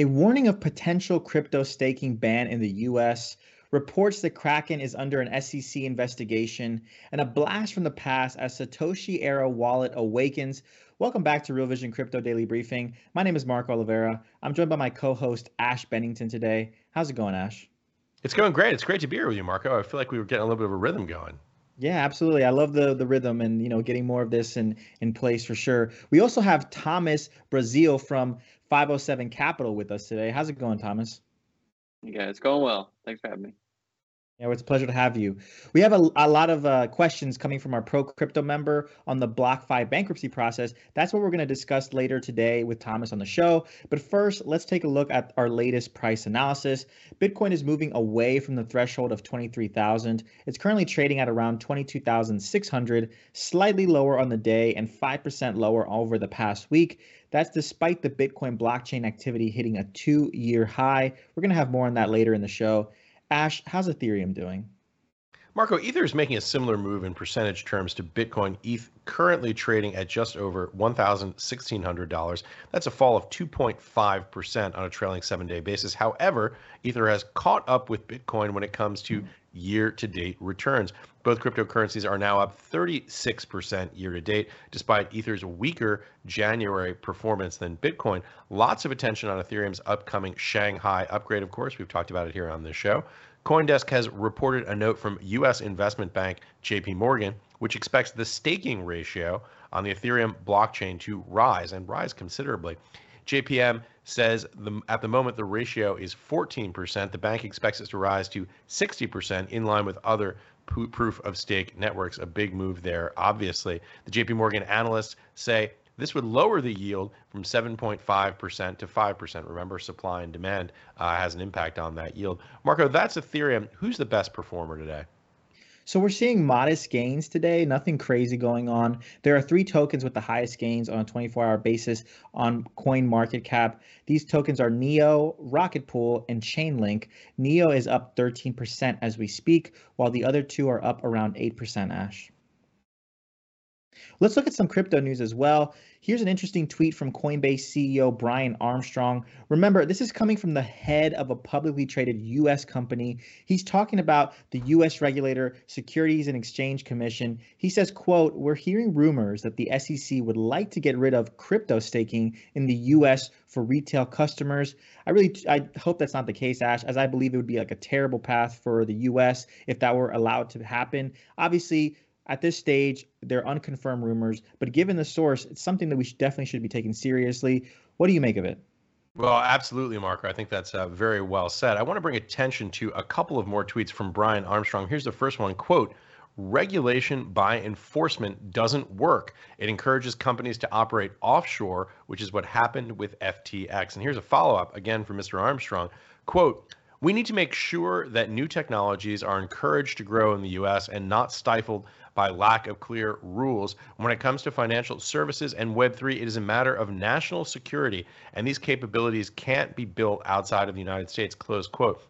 A warning of potential crypto staking ban in the US, reports that Kraken is under an SEC investigation, and a blast from the past as Satoshi era wallet awakens. Welcome back to Real Vision Crypto Daily Briefing. My name is Marco Oliveira. I'm joined by my co-host Ash Bennington today. How's it going, Ash? It's going great. It's great to be here with you, Marco. I feel like we were getting a little bit of a rhythm going. Yeah, absolutely. I love the the rhythm and you know getting more of this in in place for sure. We also have Thomas Braziel from 507 Capital with us today. How's it going, Thomas? Yeah, it's going well. Thanks for having me. Yeah, it's a pleasure to have you. We have a, a lot of uh, questions coming from our pro crypto member on the BlockFi bankruptcy process. That's what we're going to discuss later today with Thomas on the show. But first, let's take a look at our latest price analysis. Bitcoin is moving away from the threshold of 23,000. It's currently trading at around 22,600, slightly lower on the day and 5% lower over the past week. That's despite the Bitcoin blockchain activity hitting a two year high. We're going to have more on that later in the show. Ash, how's Ethereum doing? Marco, Ether is making a similar move in percentage terms to Bitcoin. ETH currently trading at just over $1,1600. That's a fall of 2.5% on a trailing seven day basis. However, Ether has caught up with Bitcoin when it comes to hmm. Year to date returns. Both cryptocurrencies are now up 36% year to date, despite Ether's weaker January performance than Bitcoin. Lots of attention on Ethereum's upcoming Shanghai upgrade, of course. We've talked about it here on this show. Coindesk has reported a note from U.S. investment bank JP Morgan, which expects the staking ratio on the Ethereum blockchain to rise and rise considerably. JPM says the, at the moment the ratio is 14%. The bank expects it to rise to 60% in line with other proof of stake networks. A big move there, obviously. The JP Morgan analysts say this would lower the yield from 7.5% to 5%. Remember, supply and demand uh, has an impact on that yield. Marco, that's Ethereum. Who's the best performer today? So we're seeing modest gains today, nothing crazy going on. There are three tokens with the highest gains on a 24-hour basis on Coin Market Cap. These tokens are Neo, Rocket Pool, and Chainlink. Neo is up 13% as we speak, while the other two are up around 8%, Ash. Let's look at some crypto news as well. Here's an interesting tweet from Coinbase CEO Brian Armstrong. Remember, this is coming from the head of a publicly traded US company. He's talking about the US regulator, Securities and Exchange Commission. He says, quote, "We're hearing rumors that the SEC would like to get rid of crypto staking in the US for retail customers." I really I hope that's not the case, Ash, as I believe it would be like a terrible path for the US if that were allowed to happen. Obviously, at this stage, they're unconfirmed rumors, but given the source, it's something that we should definitely should be taking seriously. What do you make of it? Well, absolutely, Marco. I think that's uh, very well said. I want to bring attention to a couple of more tweets from Brian Armstrong. Here's the first one quote, regulation by enforcement doesn't work. It encourages companies to operate offshore, which is what happened with FTX. And here's a follow up again from Mr. Armstrong. Quote, we need to make sure that new technologies are encouraged to grow in the US and not stifled by lack of clear rules. When it comes to financial services and Web3, it is a matter of national security, and these capabilities can't be built outside of the United States, close quote.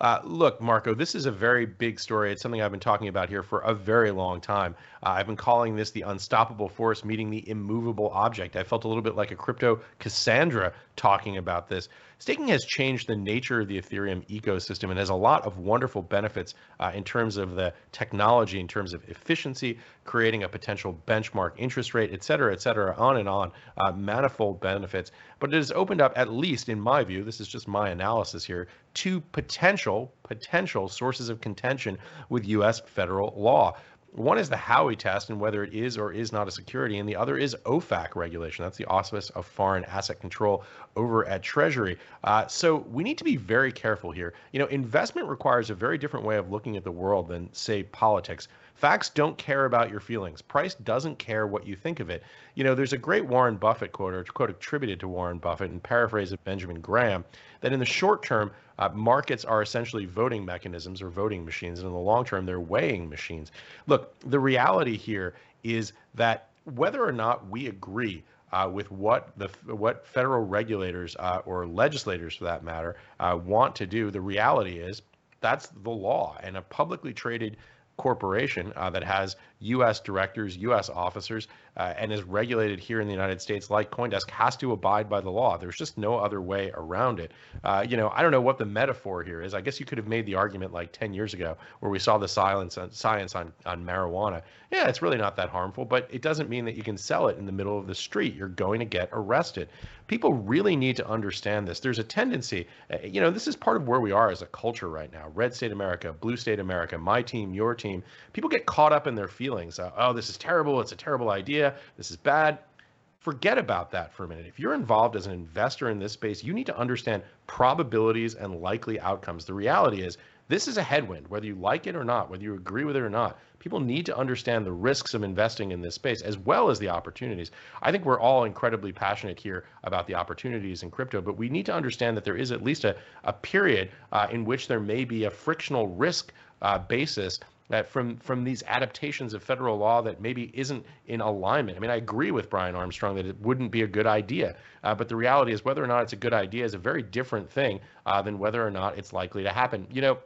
Uh, look, Marco, this is a very big story. It's something I've been talking about here for a very long time. Uh, I've been calling this the unstoppable force meeting the immovable object. I felt a little bit like a crypto Cassandra talking about this. Staking has changed the nature of the Ethereum ecosystem and has a lot of wonderful benefits uh, in terms of the technology, in terms of efficiency, creating a potential benchmark interest rate, et cetera, et cetera, on and on, uh, manifold benefits. But it has opened up, at least in my view, this is just my analysis here, two potential potential sources of contention with U.S. federal law. One is the Howey test and whether it is or is not a security, and the other is OFAC regulation. That's the Office of Foreign Asset Control over at Treasury. Uh, so we need to be very careful here. You know, investment requires a very different way of looking at the world than, say, politics. Facts don't care about your feelings. Price doesn't care what you think of it. You know, there's a great Warren Buffett quote, or quote attributed to Warren Buffett, and paraphrase of Benjamin Graham, that in the short term, uh, markets are essentially voting mechanisms or voting machines, and in the long term, they're weighing machines. Look, the reality here is that whether or not we agree uh, with what the what federal regulators uh, or legislators, for that matter, uh, want to do, the reality is that's the law, and a publicly traded corporation uh, that has U.S. directors, U.S. officers, uh, and is regulated here in the United States, like CoinDesk, has to abide by the law. There's just no other way around it. Uh, you know, I don't know what the metaphor here is. I guess you could have made the argument like 10 years ago, where we saw the silence on, science on on marijuana. Yeah, it's really not that harmful, but it doesn't mean that you can sell it in the middle of the street. You're going to get arrested. People really need to understand this. There's a tendency, uh, you know, this is part of where we are as a culture right now. Red state America, blue state America, my team, your team. People get caught up in their feelings. Uh, oh, this is terrible. It's a terrible idea. This is bad. Forget about that for a minute. If you're involved as an investor in this space, you need to understand probabilities and likely outcomes. The reality is, this is a headwind, whether you like it or not, whether you agree with it or not. People need to understand the risks of investing in this space as well as the opportunities. I think we're all incredibly passionate here about the opportunities in crypto, but we need to understand that there is at least a, a period uh, in which there may be a frictional risk uh, basis that from from these adaptations of federal law that maybe isn't in alignment. I mean, I agree with Brian Armstrong that it wouldn't be a good idea, uh, but the reality is whether or not it's a good idea is a very different thing uh, than whether or not it's likely to happen. You know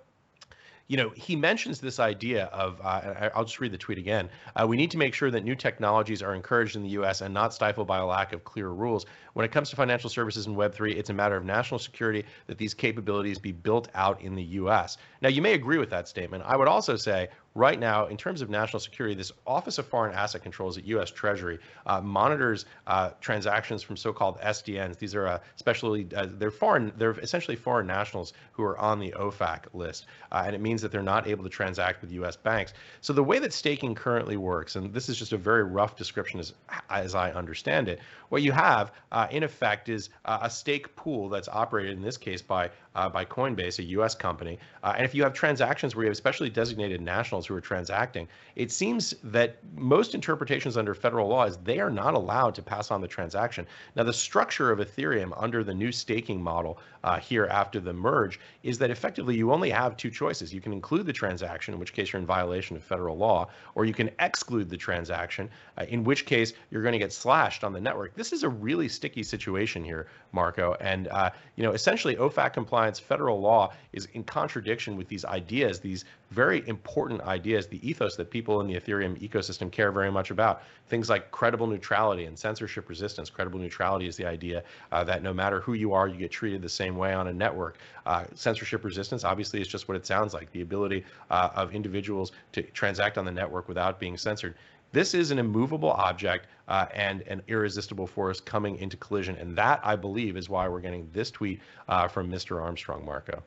you know, he mentions this idea of, uh, I'll just read the tweet again. Uh, we need to make sure that new technologies are encouraged in the U.S. and not stifled by a lack of clear rules. When it comes to financial services and Web3, it's a matter of national security that these capabilities be built out in the U.S. Now, you may agree with that statement. I would also say right now, in terms of national security, this Office of Foreign Asset Controls at U.S. Treasury uh, monitors uh, transactions from so-called SDNs. These are uh, especially uh, they're foreign, they're essentially foreign nationals who are on the OFAC list, uh, and it means that they're not able to transact with U.S. banks. So the way that staking currently works, and this is just a very rough description as as I understand it, what you have uh, in effect is a stake pool that's operated in this case by uh, by Coinbase, a U.S. company. Uh, and if you have transactions where you have specially designated nationals who are transacting, it seems that most interpretations under federal law is they are not allowed to pass on the transaction. Now, the structure of Ethereum under the new staking model uh, here after the merge is that effectively you only have two choices. You can include the transaction, in which case you're in violation of federal law, or you can exclude the transaction, uh, in which case you're going to get slashed on the network. This is a really sticky situation here, Marco. And uh, you know, essentially, OFAC compliance federal law is in contradiction with these ideas, these very important ideas, the ethos that people in the Ethereum ecosystem care very much about. Things like credible neutrality and censorship resistance. Credible neutrality is the idea uh, that no matter who you are, you get treated the same way on a network. Uh, censorship resistance, obviously, is just what it sounds like the ability uh, of individuals to transact on the network without being censored. This is an immovable object uh, and an irresistible force coming into collision. And that, I believe, is why we're getting this tweet uh, from Mr. Armstrong, Marco.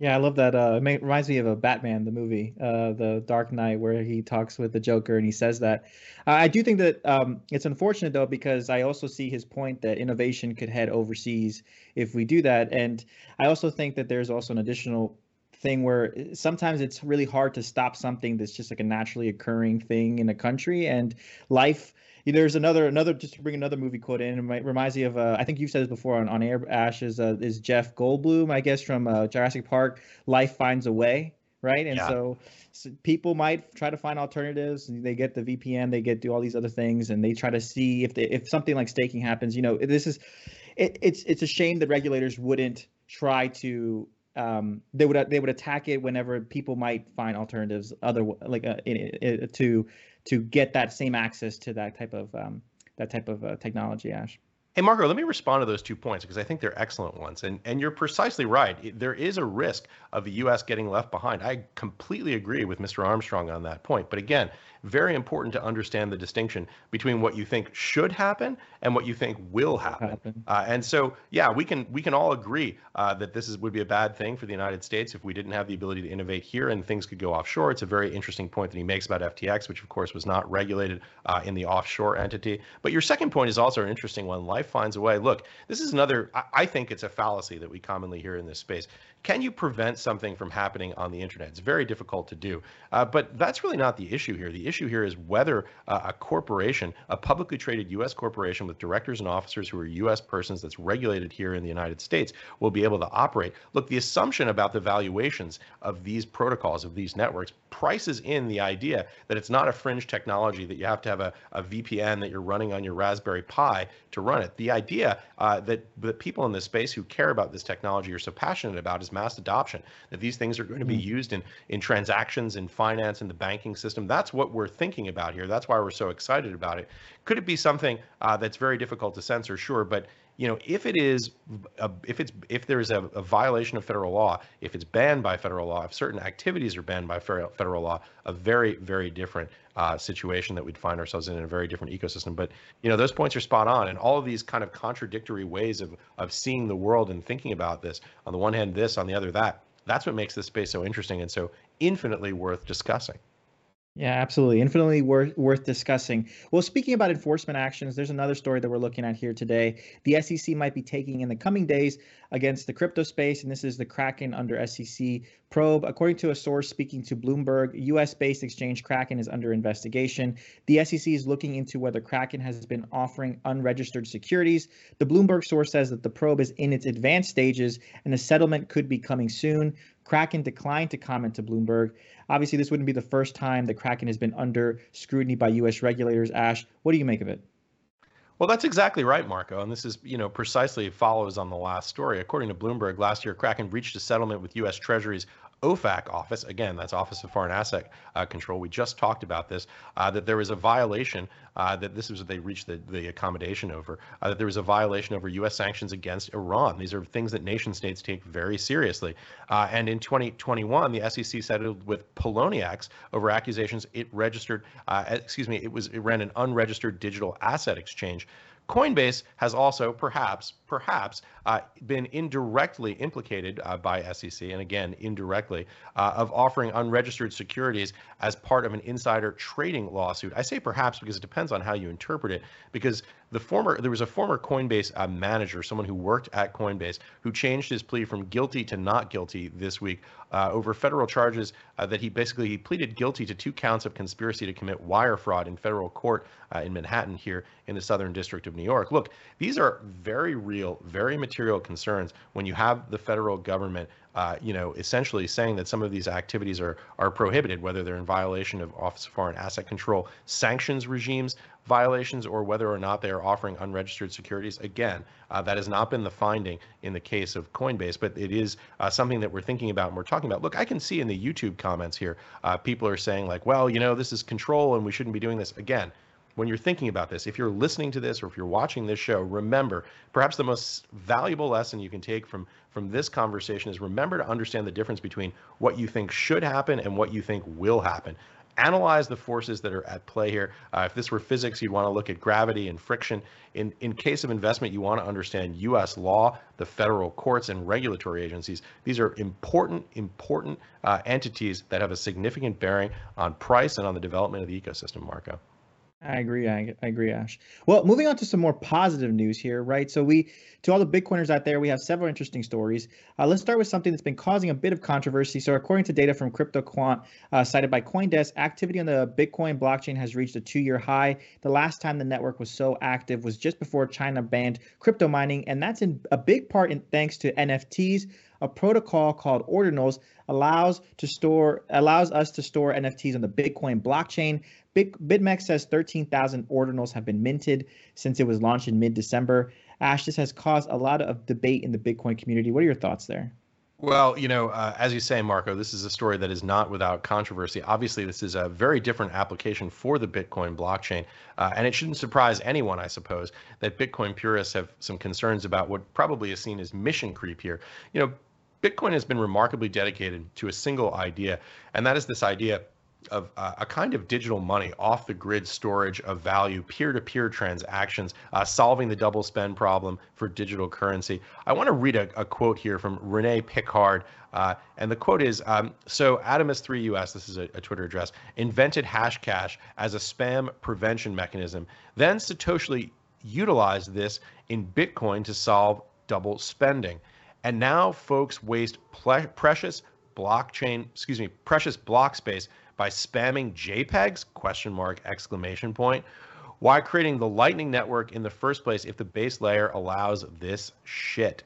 Yeah, I love that. Uh, it reminds me of a Batman, the movie, uh, the Dark Knight, where he talks with the Joker and he says that. Uh, I do think that um, it's unfortunate though because I also see his point that innovation could head overseas if we do that, and I also think that there's also an additional thing where eh, sometimes it's really hard to stop something that's just like a naturally occurring thing in a country and life there's another another just to bring another movie quote in. It reminds me of uh, I think you've said this before on on air. Ash is uh, is Jeff Goldblum, I guess from uh, Jurassic Park. Life finds a way, right? And yeah. so, so, people might try to find alternatives. They get the VPN, they get do all these other things, and they try to see if they, if something like staking happens. You know, this is it, it's it's a shame that regulators wouldn't try to um, they would they would attack it whenever people might find alternatives other like uh, in, in, to to get that same access to that type of um, that type of uh, technology. Ash. Hey, Marco, let me respond to those two points because I think they're excellent ones. And, and you're precisely right. There is a risk of the U.S. getting left behind. I completely agree with Mr. Armstrong on that point. But again, very important to understand the distinction between what you think should happen and what you think will happen. happen. Uh, and so, yeah, we can we can all agree uh, that this is would be a bad thing for the United States if we didn't have the ability to innovate here and things could go offshore. It's a very interesting point that he makes about FTX, which of course was not regulated uh, in the offshore entity. But your second point is also an interesting one. Life finds a way. Look, this is another. I, I think it's a fallacy that we commonly hear in this space. Can you prevent something from happening on the internet? It's very difficult to do. Uh, but that's really not the issue here. The issue here is whether uh, a corporation, a publicly traded U.S. corporation with directors and officers who are U.S. persons that's regulated here in the United States, will be able to operate. Look, the assumption about the valuations of these protocols, of these networks, prices in the idea that it's not a fringe technology that you have to have a, a VPN that you're running on your Raspberry Pi to run it. The idea uh, that the people in this space who care about this technology are so passionate about is mass adoption, that these things are going to be mm. used in, in transactions, in finance, in the banking system. That's what we're thinking about here. That's why we're so excited about it. Could it be something uh, that's very difficult to censor? Sure, but you know, if it is, a, if it's, if there is a, a, violation of federal law, if it's banned by federal law, if certain activities are banned by federal law, a very, very different uh, situation that we'd find ourselves in, in a very different ecosystem. But you know, those points are spot on, and all of these kind of contradictory ways of of seeing the world and thinking about this. On the one hand, this, on the other, that. That's what makes this space so interesting and so infinitely worth discussing. Yeah, absolutely. Infinitely worth worth discussing. Well, speaking about enforcement actions, there's another story that we're looking at here today. The SEC might be taking in the coming days against the crypto space, and this is the Kraken under SEC probe. According to a source speaking to Bloomberg, US-based exchange Kraken is under investigation. The SEC is looking into whether Kraken has been offering unregistered securities. The Bloomberg source says that the probe is in its advanced stages and a settlement could be coming soon. Kraken declined to comment to Bloomberg. Obviously, this wouldn't be the first time that Kraken has been under scrutiny by U.S. regulators. Ash, what do you make of it? Well, that's exactly right, Marco. And this is, you know, precisely follows on the last story. According to Bloomberg, last year, Kraken reached a settlement with U.S. Treasury's OFAC office, again, that's Office of Foreign Asset uh, Control. We just talked about this, uh, that there was a violation, uh, that this is what they reached the, the accommodation over, uh, that there was a violation over U.S. sanctions against Iran. These are things that nation states take very seriously. Uh, and in 2021, the SEC settled with Poloniex over accusations it registered, uh, excuse me, it was it ran an unregistered digital asset exchange Coinbase has also perhaps, perhaps, uh, been indirectly implicated uh, by SEC, and again, indirectly, uh, of offering unregistered securities as part of an insider trading lawsuit. I say perhaps because it depends on how you interpret it, because the former there was a former Coinbase uh, manager, someone who worked at Coinbase, who changed his plea from guilty to not guilty this week uh, over federal charges uh, that he basically he pleaded guilty to two counts of conspiracy to commit wire fraud in federal court in Manhattan here in the Southern District of New York. Look, these are very real, very material concerns when you have the federal government uh, you know, essentially saying that some of these activities are are prohibited, whether they're in violation of Office of Foreign Asset Control sanctions regimes violations, or whether or not they are offering unregistered securities. Again, uh, that has not been the finding in the case of Coinbase, but it is uh, something that we're thinking about and we're talking about. Look, I can see in the YouTube comments here, uh, people are saying like, well, you know, this is control and we shouldn't be doing this. Again, when you're thinking about this, if you're listening to this or if you're watching this show, remember perhaps the most valuable lesson you can take from from this conversation is remember to understand the difference between what you think should happen and what you think will happen. Analyze the forces that are at play here. Uh, if this were physics, you'd want to look at gravity and friction. In in case of investment, you want to understand U.S. law, the federal courts, and regulatory agencies. These are important, important uh, entities that have a significant bearing on price and on the development of the ecosystem. Marco. I agree. I, agree, Ash. Well, moving on to some more positive news here, right? So we, to all the Bitcoiners out there, we have several interesting stories. Uh, let's start with something that's been causing a bit of controversy. So according to data from CryptoQuant, uh, cited by CoinDesk, activity on the Bitcoin blockchain has reached a two-year high. The last time the network was so active was just before China banned crypto mining, and that's in a big part in thanks to NFTs. A protocol called Ordinals allows to store allows us to store NFTs on the Bitcoin blockchain. BitMEX says 13,000 ordinals have been minted since it was launched in mid-December. Ash, this has caused a lot of debate in the Bitcoin community. What are your thoughts there? Well, you know, uh, as you say, Marco, this is a story that is not without controversy. Obviously, this is a very different application for the Bitcoin blockchain. Uh, and it shouldn't surprise anyone, I suppose, that Bitcoin purists have some concerns about what probably is seen as mission creep here. You know, Bitcoin has been remarkably dedicated to a single idea, and that is this idea of uh, a kind of digital money off the grid storage of value, peer to peer transactions, uh, solving the double spend problem for digital currency. I want to read a, a quote here from Rene Pickhardt. Uh, and the quote is um, So, adam3us, this is a, a, Twitter address, invented Hashcash as a spam prevention mechanism. Then Satoshi utilized this in Bitcoin to solve double spending. And now folks waste ple- precious blockchain, excuse me, precious block space by spamming JPEGs? Question mark exclamation point. Why creating the Lightning Network in the first place if the base layer allows this shit?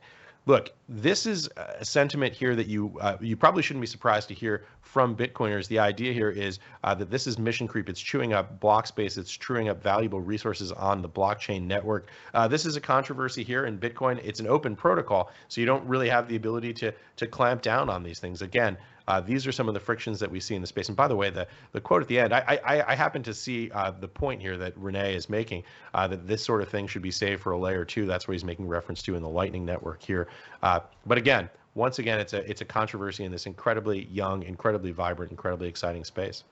Look, this is a sentiment here that you uh, you probably shouldn't be surprised to hear from Bitcoiners. The idea here is uh, that this is mission creep. It's chewing up block space. It's chewing up valuable resources on the blockchain network. Uh, this is a controversy here in Bitcoin. It's an open protocol, so you don't really have the ability to to clamp down on these things. Again, uh, these are some of the frictions that we see in the space. And by the way, the, the quote at the end, I, I, I happen to see uh, the point here that Rene is making uh, that this sort of thing should be saved for a layer two. That's what he's making reference to in the Lightning Network here. Uh, but again, once again, it's a it's a controversy in this incredibly young, incredibly vibrant, incredibly exciting space.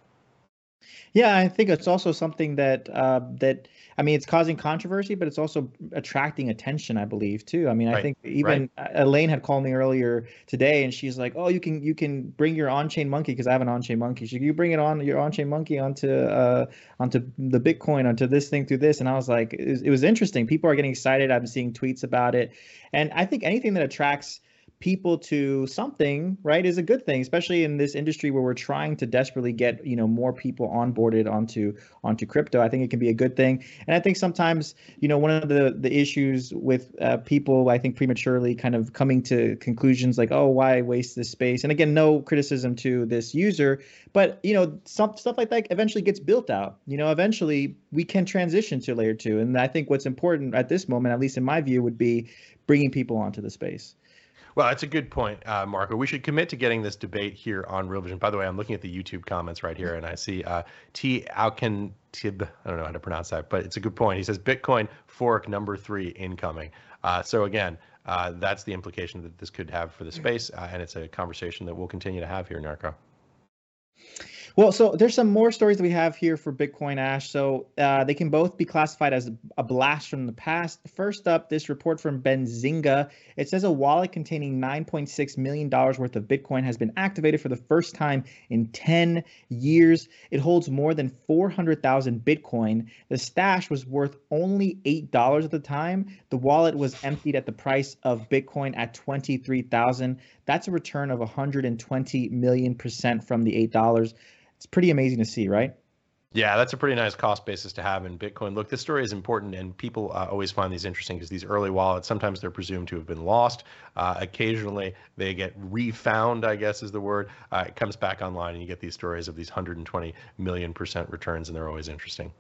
Yeah, I think it's also something that uh, that I mean, it's causing controversy, but it's also attracting attention, I believe, too. I mean, I think even right. Elaine had called me earlier today, and she's like, "Oh, you can you can bring your on-chain monkey because I have an on-chain monkey. Should you bring it on your on-chain monkey onto uh, onto the Bitcoin onto this thing through this?" And I was like, it was, it was interesting. People are getting excited. I'm seeing tweets about it, and I think anything that attracts people to something right is a good thing especially in this industry where we're trying to desperately get you know more people onboarded onto onto crypto. I think it can be a good thing. And i think sometimes you know one of the the issues with uh, people i think prematurely kind of coming to conclusions like oh why waste this space? And again no criticism to this user but you know some stuff like that eventually gets built out. You know eventually we can transition to layer 2 and i think what's important at this moment at least in my view would be bringing people onto the space well, that's a good point, uh, Marco. We should commit to getting this debate here on Real Vision. By the way, I'm looking at the YouTube comments right here, and I see uh, T. Alkin Tib. I don't know how to pronounce that, but it's a good point. He says Bitcoin fork number three incoming. Uh, so again, uh, that's the implication that this could have for the space, uh, and it's a conversation that we'll continue to have here, Marco. Well, so there's some more stories that we have here for Bitcoin Ash. So uh, they can both be classified as a blast from the past. First up, this report from Benzinga. It says a wallet containing $9.6 million worth of Bitcoin has been activated for the first time in 10 years. It holds more than 400,000 Bitcoin. The stash was worth only $8 at the time. The wallet was emptied at the price of Bitcoin at 23,000. That's a return of 120 million percent from the $8 it's pretty amazing to see, right? Yeah, that's a pretty nice cost basis to have in Bitcoin. Look, this story is important, and people uh, always find these interesting because these early wallets sometimes they're presumed to have been lost. Uh, occasionally, they get refound. I guess is the word. Uh, it comes back online, and you get these stories of these 120 million percent returns, and they're always interesting.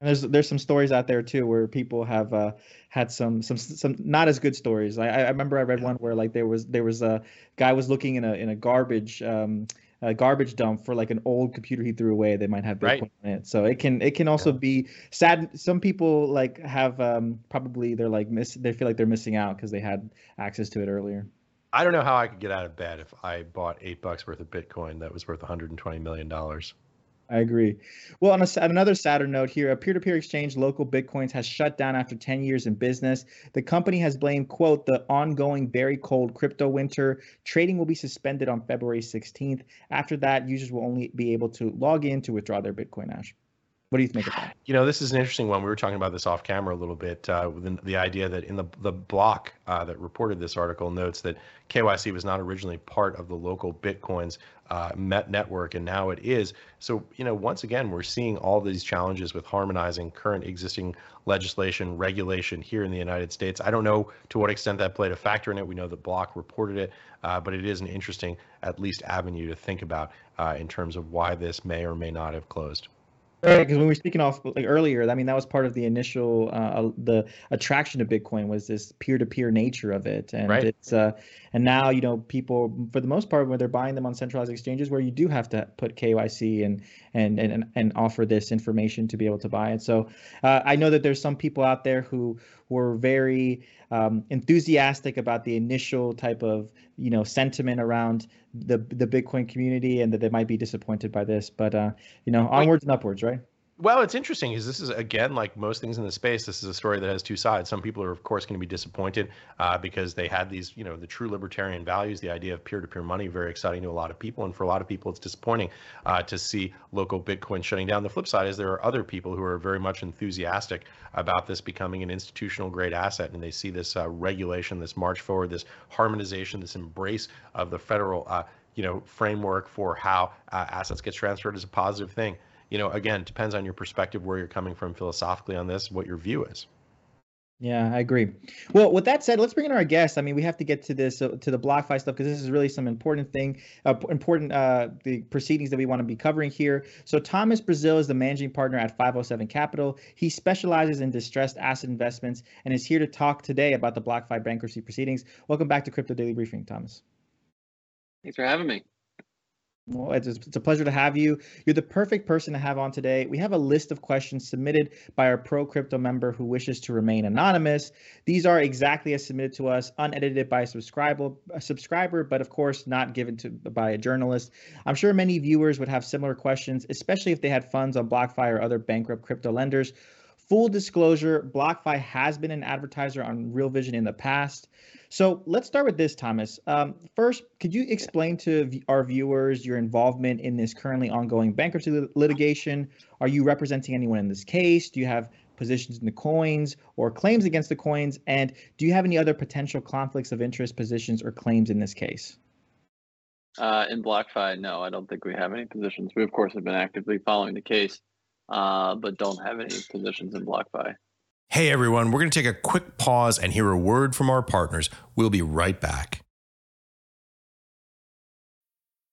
And there's there's some stories out there too where people have uh, had some some some not as good stories. I, I remember I read one where like there was there was a guy was looking in a in a garbage. Um, a garbage dump for like an old computer he threw away that might have Bitcoin right. in it. So it can it can also yeah. be sad. Some people like have um, probably they're like miss they feel like they're missing out because they had access to it earlier. I don't know how I could get out of bed if I bought eight bucks worth of Bitcoin that was worth 120 million dollars. I agree. Well, on, a, another sadder note here, a peer-to-peer exchange, Local Bitcoins, has shut down after 10 years in business. The company has blamed, quote, the ongoing very cold crypto winter. Trading will be suspended on February 16th. After that, users will only be able to log in to withdraw their Bitcoin Ash. What do you think of that? You know, this is an interesting one. We were talking about this off camera a little bit. Uh, the, the idea that in the the block uh, that reported this article notes that KYC was not originally part of the local Bitcoins uh, Met network, and now it is. So, you know, once again, we're seeing all these challenges with harmonizing current existing legislation, regulation here in the United States. I don't know to what extent that played a factor in it. We know that Block reported it, uh, but it is an interesting, at least, avenue to think about uh, in terms of why this may or may not have closed. Right, because when we were speaking off like earlier, I mean that was part of the initial uh, the attraction to Bitcoin was this peer-to-peer nature of it, and right. it's uh, and now you know people for the most part when they're buying them on centralized exchanges where you do have to put KYC and and and and offer this information to be able to buy it. So uh, I know that there's some people out there who were very um, enthusiastic about the initial type of you know sentiment around the the Bitcoin community and that they might be disappointed by this. But uh, you know, onwards and upwards, right? Well, it's interesting because this is again like most things in the space. This is a story that has two sides. Some people are, of course, going to be disappointed uh, because they had these, you know, the true libertarian values, the idea of peer-to-peer money, very exciting to a lot of people, and for a lot of people, it's disappointing uh, to see local Bitcoin shutting down. The flip side is there are other people who are very much enthusiastic about this becoming an institutional grade asset, and they see this uh, regulation, this march forward, this harmonization, this embrace of the federal, uh, you know, framework for how uh, assets get transferred as a positive thing you know, again, depends on your perspective, where you're coming from philosophically on this, what your view is. Yeah, I agree. Well, with that said, let's bring in our guest. I mean, we have to get to this uh, to the BlockFi stuff because this is really some important thing, uh, important uh, the proceedings that we want to be covering here. So, Thomas Braziel is the managing partner at 507 Capital. He specializes in distressed asset investments and is here to talk today about the BlockFi bankruptcy proceedings. Welcome back to Crypto Daily Briefing, Thomas. Thanks for having me. Well, it's, it's a pleasure to have you. You're the perfect person to have on today. We have a list of questions submitted by our Pro Crypto member who wishes to remain anonymous. These are exactly as submitted to us, unedited by a subscriber, a subscriber, but of course not given to by a journalist. I'm sure many viewers would have similar questions, especially if they had funds on BlockFi or other bankrupt crypto lenders. Full disclosure, BlockFi has been an advertiser on Real Vision in the past. So let's start with this, Thomas. Um, first, could you explain to our viewers your involvement in this currently ongoing bankruptcy litigation? Are you representing anyone in this case? Do you have positions in the coins or claims against the coins? And do you have any other potential conflicts of interest, positions, or claims in this case? Uh, in BlockFi, no, I don't think we have any positions. We, of course, have been actively following the case, uh, but don't have any positions in BlockFi. Hey everyone, we're going to take a quick pause and hear a word from our partners. We'll be right back.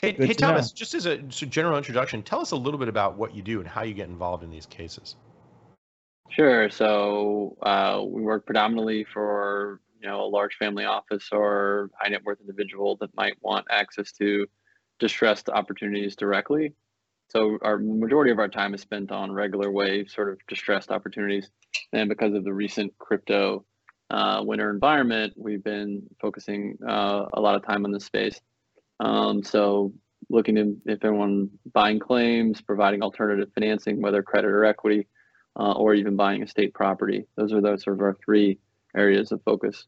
Hey, hey Thomas, know. just as a general introduction, tell us a little bit about what you do and how you get involved in these cases. Sure. So uh, we work predominantly for you know a large family office or high net worth individual that might want access to distressed opportunities directly. So our majority of our time is spent on regular way sort of distressed opportunities, and because of the recent crypto uh, winter environment, we've been focusing uh, a lot of time on this space. Um, so looking at if anyone buying claims, providing alternative financing, whether credit or equity, uh, or even buying a state property. Those are those sort of our three areas of focus.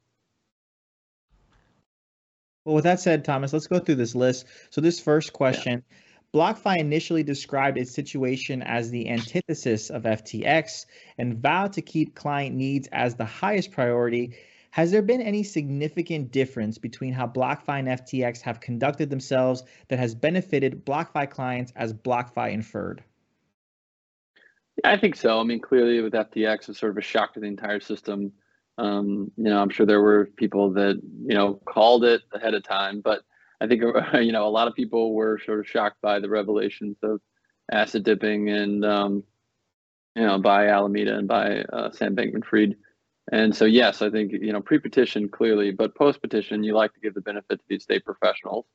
Well, with that said, Thomas, let's go through this list. So this first question, yeah. BlockFi initially described its situation as the antithesis of FTX and vowed to keep client needs as the highest priority has there been any significant difference between how BlockFi and FTX have conducted themselves that has benefited BlockFi clients as BlockFi inferred? Yeah, I think so. I mean, clearly with FTX, it's sort of a shock to the entire system. Um, you know, I'm sure there were people that you know called it ahead of time, but I think you know a lot of people were sort of shocked by the revelations of asset dipping and um, you know by Alameda and by uh, Sam Bankman-Fried. And so, yes, I think, you know, pre-petition clearly, but post-petition, you like to give the benefit to these estate professionals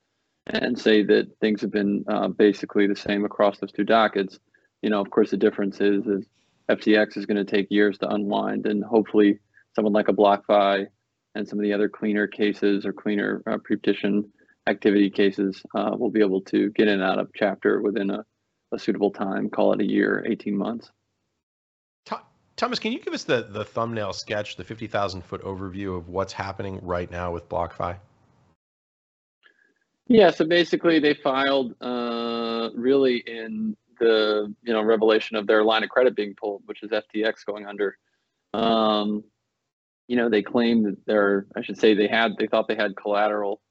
and say that things have been uh, basically the same across those two dockets. You know, of course, the difference is, is FTX is going to take years to unwind and hopefully someone like a BlockFi and some of the other cleaner cases or cleaner uh, pre-petition activity cases uh, will be able to get in and out of chapter within a, a suitable time, call it a year, 18 months. Thomas, can you give us the, the thumbnail sketch, the 50,000 foot overview of what's happening right now with BlockFi? Yeah, so basically they filed uh, really in the you know revelation of their line of credit being pulled, which is FTX going under. Um, you know, they claimed that they're, I should say they had, they thought they had collateral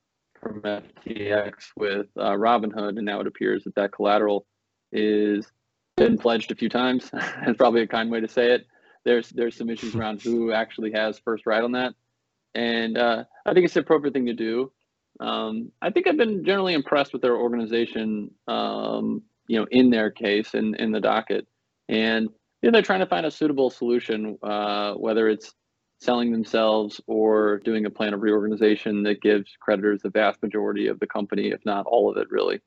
from FTX with uh, Robinhood, and now it appears that that collateral is been pledged a few times. That's probably a kind way to say it there's there's some issues around who actually has first right on that, and uh, I think it's the appropriate thing to do. Um, I think I've been generally impressed with their organization, um, you know, in their case and in, in the docket. And you know, they're trying to find a suitable solution, uh, whether it's selling themselves or doing a plan of reorganization that gives creditors the vast majority of the company, if not all of it, really.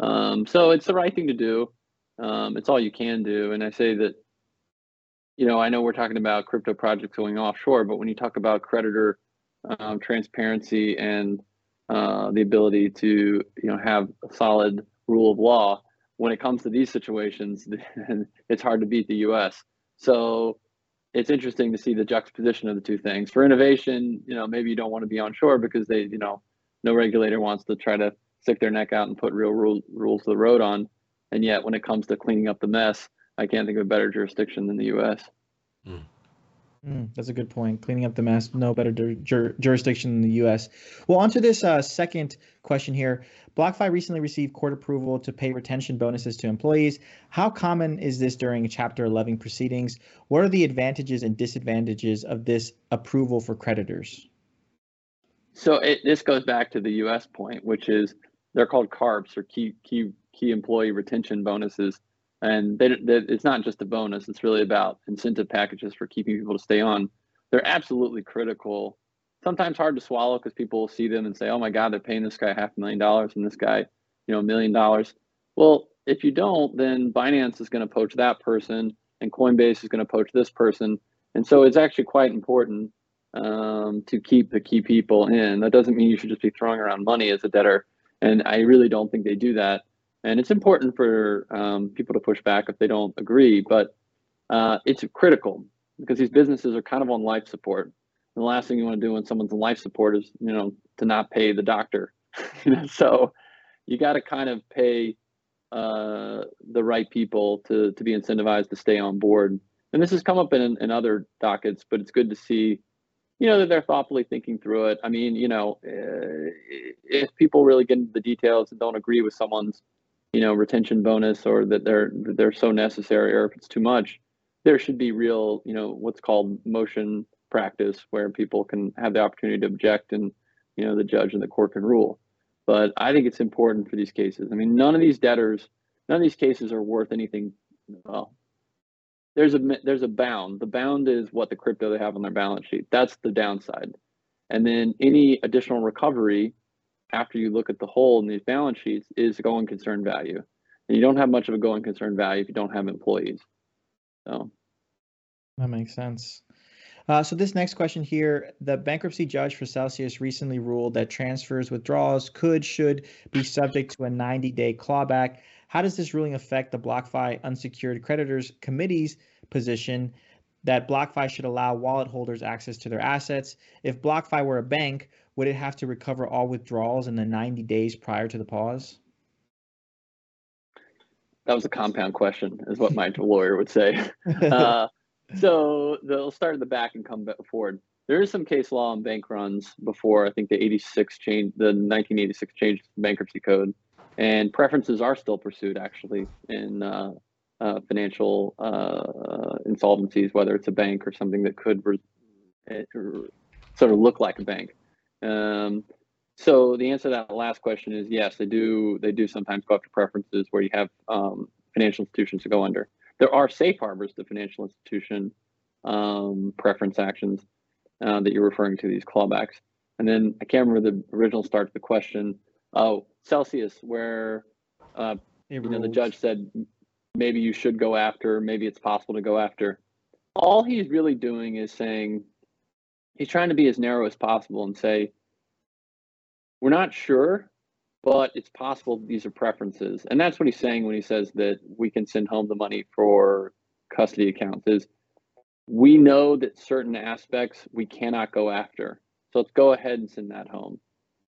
Um, so it's the right thing to do. Um, it's all you can do. And I say that, you know, I know we're talking about crypto projects going offshore, but when you talk about creditor um, transparency and uh, the ability to, you know, have a solid rule of law, when it comes to these situations, it's hard to beat the U.S. So it's interesting to see the juxtaposition of the two things. For innovation, you know, maybe you don't want to be onshore because they, you know, no regulator wants to try to stick their neck out and put real rule, rules to the road on. And yet, when it comes to cleaning up the mess, I can't think of a better jurisdiction than the U.S. Mm. Mm, that's a good point. Cleaning up the mess, no better jur- jurisdiction in the U.S. Well, on to this uh, second question here. BlockFi recently received court approval to pay retention bonuses to employees. How common is this during Chapter 11 proceedings? What are the advantages and disadvantages of this approval for creditors? So it, this goes back to the U.S. point, which is they're called KERPs or key key key employee retention bonuses and they, they, it's not just a bonus it's really about incentive packages for keeping people to stay on. They're absolutely critical. Sometimes hard to swallow because people will see them and say oh my god they're paying this guy half a million dollars and this guy you know a million dollars. Well if you don't then binance is going to poach that person and coinbase is going to poach this person. And so it's actually quite important um, to keep the key people in. That doesn't mean you should just be throwing around money as a debtor and i really don't think they do that and it's important for um, people to push back if they don't agree, but uh, it's critical because these businesses are kind of on life support. And the last thing you want to do when someone's on life support is, you know, to not pay the doctor. so you got to kind of pay uh, the right people to to be incentivized to stay on board. And this has come up in in other dockets, but it's good to see, you know, that they're thoughtfully thinking through it. I mean, you know, uh, if people really get into the details and don't agree with someone's you know retention bonus or that they're that they're so necessary or if it's too much there should be real you know what's called motion practice where people can have the opportunity to object and you know the judge and the court can rule. But i think it's important for these cases. I mean none of these debtors none of these cases are worth anything well there's a there's a bound. The bound is what the crypto they have on their balance sheet. That's the downside. And then any additional recovery after you look at the whole in these balance sheets is going concern value. And you don't have much of a going concern value if you don't have employees. So that makes sense. Uh, so this next question here, the bankruptcy judge for Celsius recently ruled that transfers, withdrawals could, should be subject to a 90-day clawback. How does this ruling affect the BlockFi unsecured creditors committee's position that BlockFi should allow wallet holders access to their assets? If BlockFi were a bank, would it have to recover all withdrawals in the 90 days prior to the pause? That was a compound question, is what my lawyer would say. Uh, so they'll start at the back and come forward. There is some case law on bank runs before I think the 86 change, the 1986 change bankruptcy code, and preferences are still pursued actually in uh, uh, financial uh, insolvencies, whether it's a bank or something that could re- eh, sort of look like a bank. Um, so the answer to that last question is yes, they do. They do sometimes go after preferences where you have um, financial institutions to go under. There are safe harbors to financial institution um, preference actions uh, that you're referring to these clawbacks. And then I can't remember the original start of the question. Oh, Celsius, where uh, you know the judge said maybe you should go after, maybe it's possible to go after. All he's really doing is saying he's trying to be as narrow as possible and say, we're not sure, but it's possible these are preferences. And that's what he's saying when he says that we can send home the money for custody accounts is we know that certain aspects we cannot go after. So let's go ahead and send that home.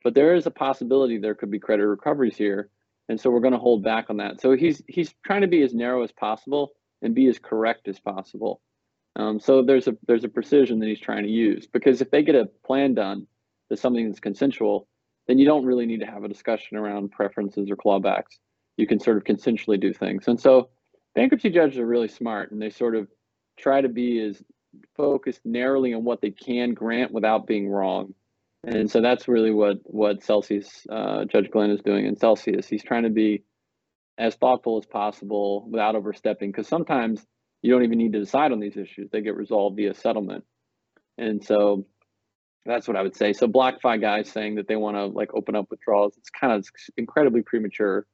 But there is a possibility there could be credit recoveries here. And so we're going to hold back on that. So he's he's trying to be as narrow as possible and be as correct as possible. Um, so there's a there's a precision that he's trying to use because if they get a plan done to something that's consensual, then you don't really need to have a discussion around preferences or clawbacks. You can sort of consensually do things. And so bankruptcy judges are really smart and they sort of try to be as focused narrowly on what they can grant without being wrong. And so that's really what what Celsius uh, Judge Glenn is doing in Celsius. He's trying to be as thoughtful as possible without overstepping, because sometimes you don't even need to decide on these issues; they get resolved via settlement. And so that's what I would say. So BlockFi guys saying that they want to like open up withdrawals, it's kind of incredibly premature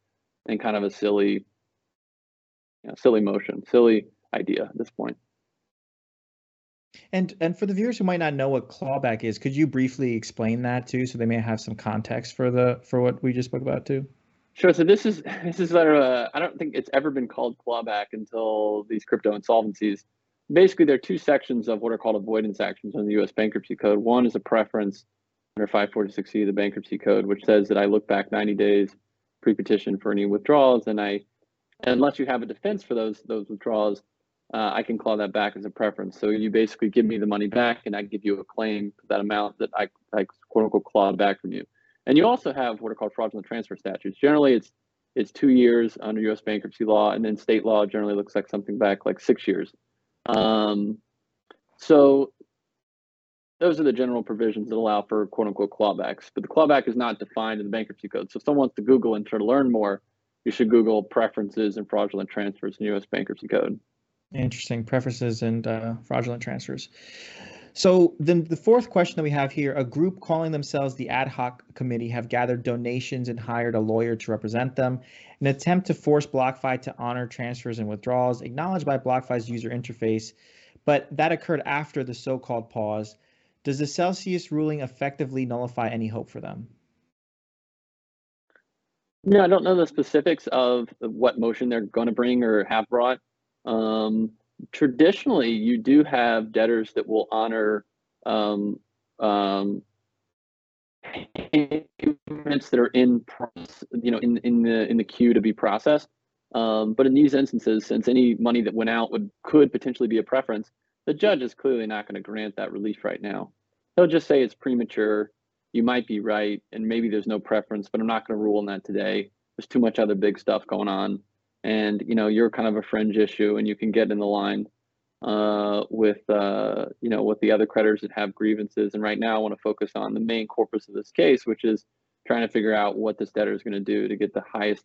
and kind of a silly, you know, silly motion, silly idea at this point. And and for the viewers who might not know what clawback is, could you briefly explain that too, so they may have some context for the for what we just spoke about too? Sure. So this is this is uh, I don't think it's ever been called clawback until these crypto insolvencies. Basically, there are two sections of what are called avoidance actions in the U.S. Bankruptcy Code. One is a preference under 546C of the Bankruptcy Code, which says that I look back 90 days pre-petition for any withdrawals, and I, unless you have a defense for those those withdrawals, uh, I can claw that back as a preference. So you basically give me the money back, and I give you a claim for that amount that I, I quote unquote clawed back from you. And you also have what are called fraudulent transfer statutes. Generally, it's it's two years under U.S. bankruptcy law, and then state law generally looks like something back like six years. Um, so those are the general provisions that allow for quote unquote clawbacks. But the clawback is not defined in the bankruptcy code. So if someone wants to Google and try to learn more, you should Google preferences and fraudulent transfers in U.S. bankruptcy code. Interesting preferences and uh, fraudulent transfers. So then the fourth question that we have here, a group calling themselves the ad hoc committee have gathered donations and hired a lawyer to represent them. An attempt to force BlockFi to honor transfers and withdrawals acknowledged by BlockFi's user interface, but that occurred after the so-called pause. Does the Celsius ruling effectively nullify any hope for them? No, I don't know the specifics of what motion they're going to bring or have brought. Um, traditionally, you do have debtors that will honor um, um, payments that are in, you know, in in the in the queue to be processed. Um, but in these instances, since any money that went out would could potentially be a preference, the judge is clearly not going to grant that relief right now. He'll just say it's premature. You might be right, and maybe there's no preference, but I'm not going to rule on that today. There's too much other big stuff going on and you know you're kind of a fringe issue and you can get in the line uh, with uh, you know with the other creditors that have grievances. And right now i want to focus on the main corpus of this case which is trying to figure out what this debtor is going to do to get the highest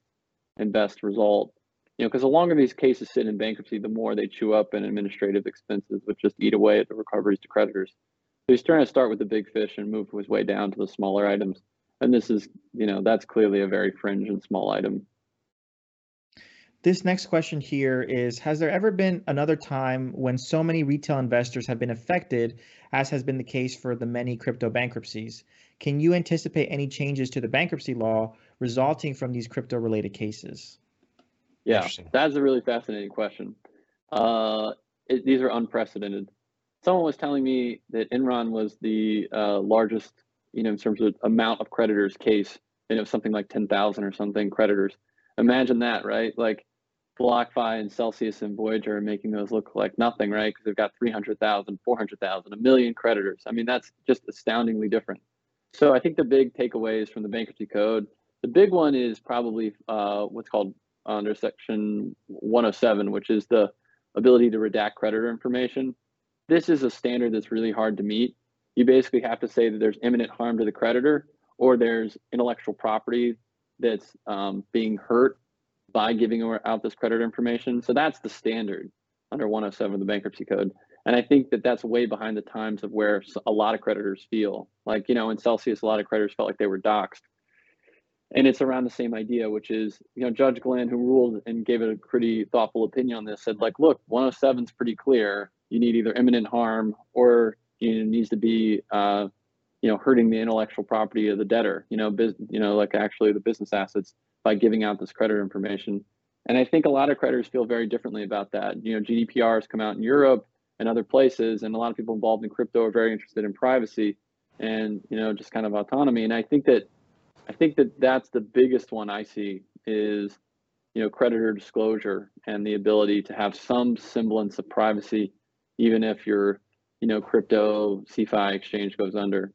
and best result. You know because the longer these cases sit in bankruptcy the more they chew up in administrative expenses which just eat away at the recoveries to creditors. So he's trying to start with the big fish and move his way down to the smaller items. And this is you know that's clearly a very fringe and small item this next question here is Has there ever been another time when so many retail investors have been affected, as has been the case for the many crypto bankruptcies? Can you anticipate any changes to the bankruptcy law resulting from these crypto related cases? Yeah, that's a really fascinating question. Uh, it, these are unprecedented. Someone was telling me that Enron was the uh, largest, you know, in terms of amount of creditors case, and it was something like 10,000 or something creditors. Imagine that, right? Like BlockFi and Celsius and Voyager are making those look like nothing, right? Because they've got 300,000, 400,000, a million creditors. I mean, that's just astoundingly different. So I think the big takeaways from the bankruptcy code, the big one is probably uh, what's called under section 107, which is the ability to redact creditor information. This is a standard that's really hard to meet. You basically have to say that there's imminent harm to the creditor or there's intellectual property that's um, being hurt by giving out this credit information. So that's the standard under 107 of the bankruptcy code. And I think that that's way behind the times of where a lot of creditors feel like, you know, in Celsius, a lot of creditors felt like they were doxxed. And it's around the same idea, which is, you know, Judge Glenn, who ruled and gave it a pretty thoughtful opinion on this, said, like, look, 107 is pretty clear. You need either imminent harm or it needs to be, uh, you know, hurting the intellectual property of the debtor, you know, biz, you know, like actually the business assets by giving out this creditor information. And I think a lot of creditors feel very differently about that. You know, GDPR has come out in Europe and other places, and a lot of people involved in crypto are very interested in privacy and you know just kind of autonomy. And I think that I think that that's the biggest one I see is you know creditor disclosure and the ability to have some semblance of privacy, even if your you know crypto CFI exchange goes under.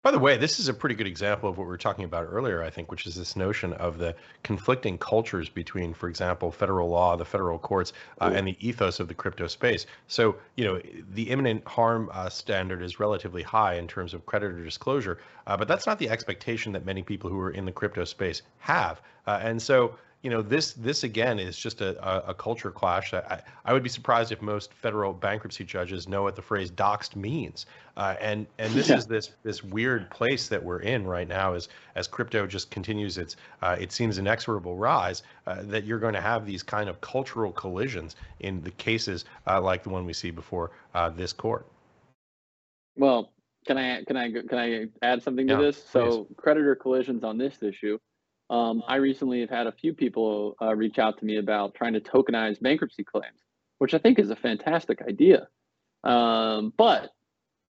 By the way, this is a pretty good example of what we were talking about earlier, I think, which is this notion of the conflicting cultures between, for example, federal law, the federal courts, uh, and the ethos of the crypto space. So, you know, the imminent harm uh, standard is relatively high in terms of creditor disclosure, uh, but that's not the expectation that many people who are in the crypto space have. Uh, and so, you know this this again is just a, a, culture clash. I, I would be surprised if most federal bankruptcy judges know what the phrase doxed means. Uh, and and this yeah. is this this weird place that we're in right now as as crypto just continues its uh, it seems inexorable rise. Uh, that you're going to have these kind of cultural collisions in the cases uh, like the one we see before uh, this court. Well, can I can I can I add something to yeah, this? So creditor collisions on this issue um, I recently have had a few people uh, reach out to me about trying to tokenize bankruptcy claims, which I think is a fantastic idea. Um, but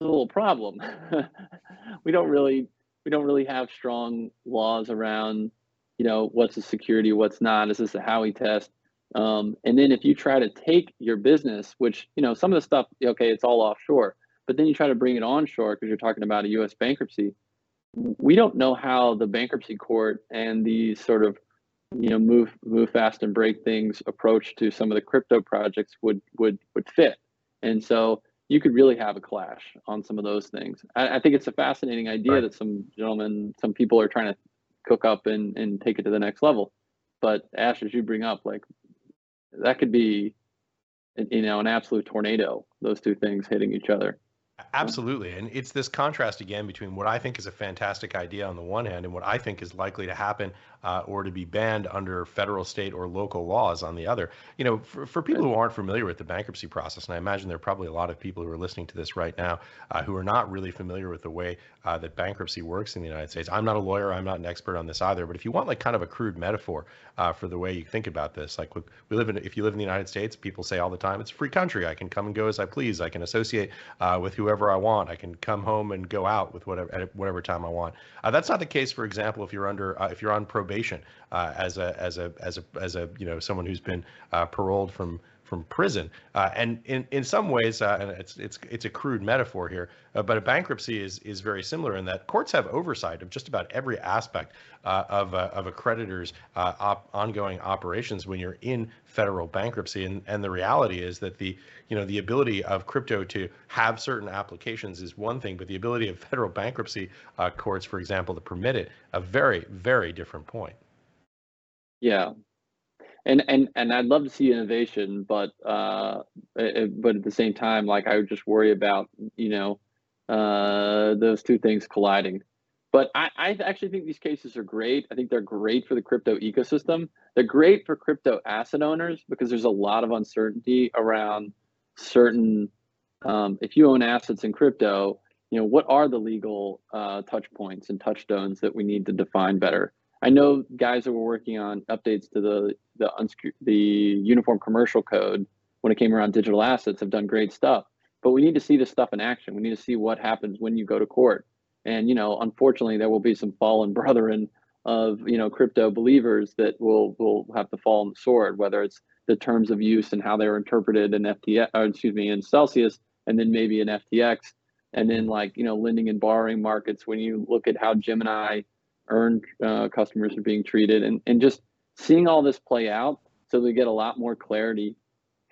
a little problem. we don't really we don't really have strong laws around, you know, what's a security, what's not. Is this a Howey test? Um, and then if you try to take your business, which you know some of the stuff, okay, it's all offshore, but then you try to bring it onshore because you're talking about a U.S. bankruptcy we don't know how the bankruptcy court and the sort of you know move move fast and break things approach to some of the crypto projects would would would fit. And so you could really have a clash on some of those things. I, I think it's a fascinating idea right. that some gentlemen some people are trying to cook up and and take it to the next level. But ash as you bring up like that could be you know an absolute tornado those two things hitting each other Absolutely. And it's this contrast again between what I think is a fantastic idea on the one hand and what I think is likely to happen uh, or to be banned under federal, state, or local laws on the other. You know, for, for people who aren't familiar with the bankruptcy process, and I imagine there are probably a lot of people who are listening to this right now uh, who are not really familiar with the way uh, that bankruptcy works in the United States. I'm not a lawyer, I'm not an expert on this either, but if you want like kind of a crude metaphor uh, for the way you think about this, like we live in, if you live in the United States, people say all the time, it's a free country. I can come and go as I please. I can associate uh, with whoever I want. I can come home and go out with whatever at whatever time I want. Uh, that's not the case, for example, if you're under if you're on probation uh, as a as a as a as a you know someone who's been uh, paroled from from prison. Uh, and in, in some ways, uh, and it's it's it's a crude metaphor here, uh, but a bankruptcy is is very similar in that courts have oversight of just about every aspect uh, of a, of a creditor's uh, op- ongoing operations when you're in federal bankruptcy. And and the reality is that the you know the ability of crypto to have certain applications is one thing, but the ability of federal bankruptcy uh, courts, for example, to permit it, a very very different point. Yeah, and and and I'd love to see innovation, but uh, it, but at the same time, like I would just worry about you know uh, those two things colliding. But I, I actually think these cases are great. I think they're great for the crypto ecosystem. They're great for crypto asset owners because there's a lot of uncertainty around certain. Um, if you own assets in crypto, you know what are the legal uh, touch points and touchstones that we need to define better. I know guys that were working on updates to the the the uniform commercial code when it came around digital assets have done great stuff. But we need to see this stuff in action. We need to see what happens when you go to court. And you know, unfortunately, there will be some fallen brethren of you know crypto believers that will will have to fall on the sword, whether it's the terms of use and how they were interpreted in FTX, or excuse me, in Celsius, and then maybe in FTX, and then like you know, lending and borrowing markets. When you look at how Gemini earned uh, customers are being treated, and and just seeing all this play out so we get a lot more clarity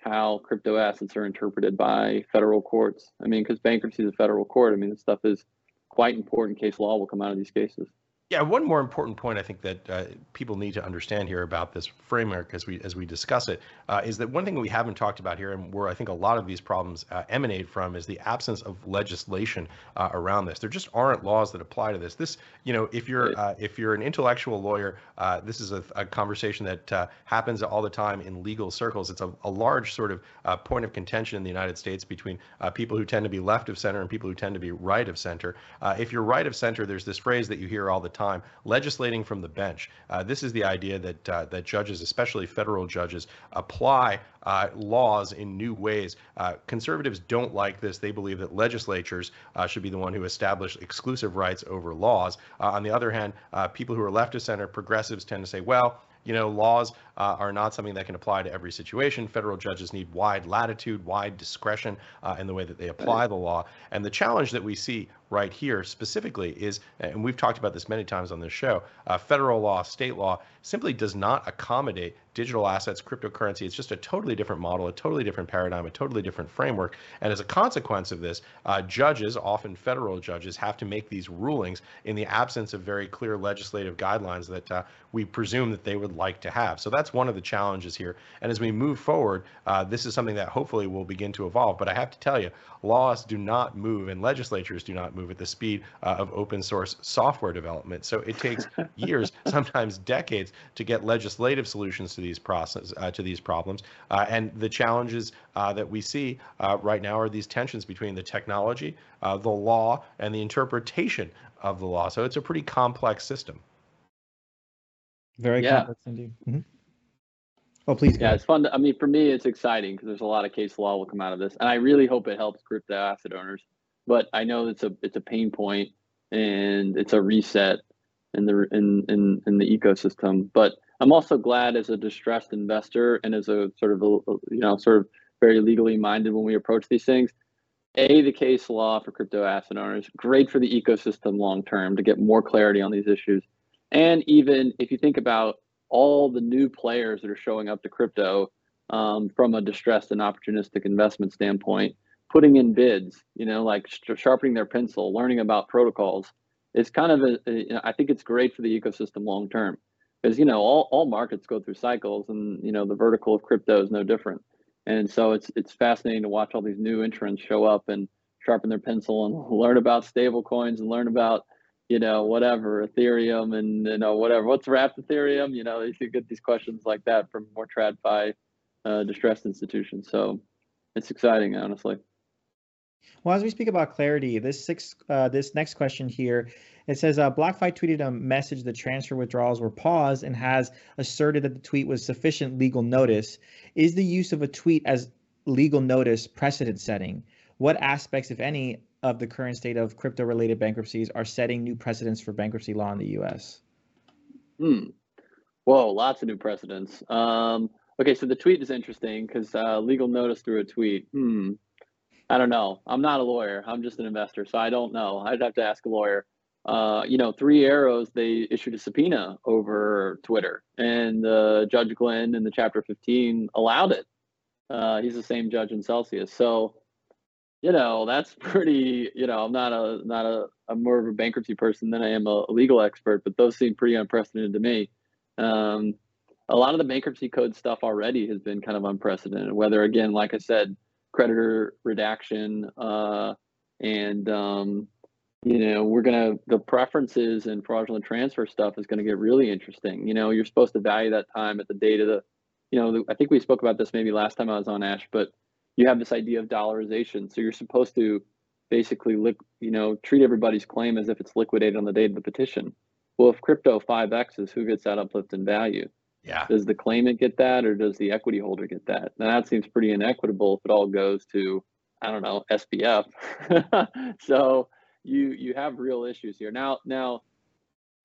how crypto assets are interpreted by federal courts. I mean, because bankruptcy is a federal court. I mean, this stuff is quite important. Case law will come out of these cases. Yeah, one more important point I think that uh, people need to understand here about this framework as we as we discuss it uh, is that one thing we haven't talked about here, and where I think a lot of these problems uh, emanate from, is the absence of legislation uh, around this. There just aren't laws that apply to this. This, you know, if you're uh, if you're an intellectual lawyer, uh, this is a, a conversation that happens all the time in legal circles. It's a, a large sort of point of contention in the United States between people who tend to be left of center and people who tend to be right of center. if you're right of center, there's this phrase that you hear all the time, legislating from the bench. Uh, this is the idea that uh, that judges, especially federal judges, apply uh, laws in new ways. Uh, conservatives don't like this. They believe that legislatures uh, should be the one who establish exclusive rights over laws. Uh, on the other hand, people who are left of center, progressives tend to say, well, you know, laws uh, are not something that can apply to every situation. Federal judges need wide latitude, wide discretion uh, in the way that they apply the law. And the challenge that we see right here specifically is, and we've talked about this many times on this show, uh, federal law, state law simply does not accommodate digital assets, cryptocurrency. It's just a totally different model, a totally different paradigm, a totally different framework. And as a consequence of this, uh, judges, often federal judges, have to make these rulings in the absence of very clear legislative guidelines that uh, we presume that they would like to have. So that's one of the challenges here. And as we move forward, uh, this is something that hopefully will begin to evolve. But I have to tell you, laws do not move and legislatures do not move at the speed uh, of open source software development. So it takes years, sometimes decades, to get legislative solutions to these process uh, to these problems. Uh, and the challenges uh, that we see uh, right now are these tensions between the technology, uh, the law, and the interpretation of the law. So it's a pretty complex system. Very Yeah. complex indeed. Mhm. Oh, please. Yeah, it's fun. To, I mean, for me, it's exciting because there's a lot of case law will come out of this, and I really hope it helps crypto asset owners. But I know it's a it's a pain point and it's a reset in the in in, in the ecosystem. But I'm also glad as a distressed investor and as a sort of a, you know sort of very legally minded when we approach these things. A, the case law for crypto asset owners, great for the ecosystem long term to get more clarity on these issues. And even if you think about all the new players that are showing up to crypto um, from a distressed and opportunistic investment standpoint, putting in bids, you know, like sh- sharpening their pencil, learning about protocols, it's kind of a, a you know, I think it's great for the ecosystem long term because you know all, all markets go through cycles and you know the vertical of crypto is no different. And so it's it's fascinating to watch all these new entrants show up and sharpen their pencil and learn about stable coins and learn about you know, whatever, Ethereum and, you know, whatever. What's wrapped Ethereum? You know, you get these questions like that from more TradFi uh, distressed institutions. So it's exciting, honestly. Well, as we speak about clarity, this six, uh, this next question here, it says uh, BlockFi tweeted a message that transfer withdrawals were paused and has asserted that the tweet was sufficient legal notice. Is the use of a tweet as legal notice precedent setting? What aspects, if any, of the current state of crypto-related bankruptcies are setting new precedents for bankruptcy law in the U.S.? Hmm. Whoa, lots of new precedents. Um, okay, so the tweet is interesting because uh, legal notice through a tweet. Hmm. I don't know. I'm not a lawyer. I'm just an investor, so I don't know. I'd have to ask a lawyer. Uh, you know, Three Arrows they issued a subpoena over Twitter, and uh, Judge Glenn in the Chapter 15 allowed it. Uh, he's the same judge in Celsius, so you know that's pretty. You know, I'm not a not a I'm more of a bankruptcy person than I am a legal expert, but those seem pretty unprecedented to me. Um, a lot of the bankruptcy code stuff already has been kind of unprecedented. Whether again, like I said, creditor redaction uh, and um, you know we're gonna the preferences and fraudulent transfer stuff is gonna get really interesting. You know, you're supposed to value that time at the date of the. You know, I think we spoke about this maybe last time I was on Ash, but you have this idea of dollarization. So you're supposed to basically, li- you know, treat everybody's claim as if it's liquidated on the date of the petition. Well, if crypto 5x's, who gets that uplift in value? Yeah. Does the claimant get that or does the equity holder get that? Now that seems pretty inequitable if it all goes to, I don't know, SBF. so you you have real issues here. Now now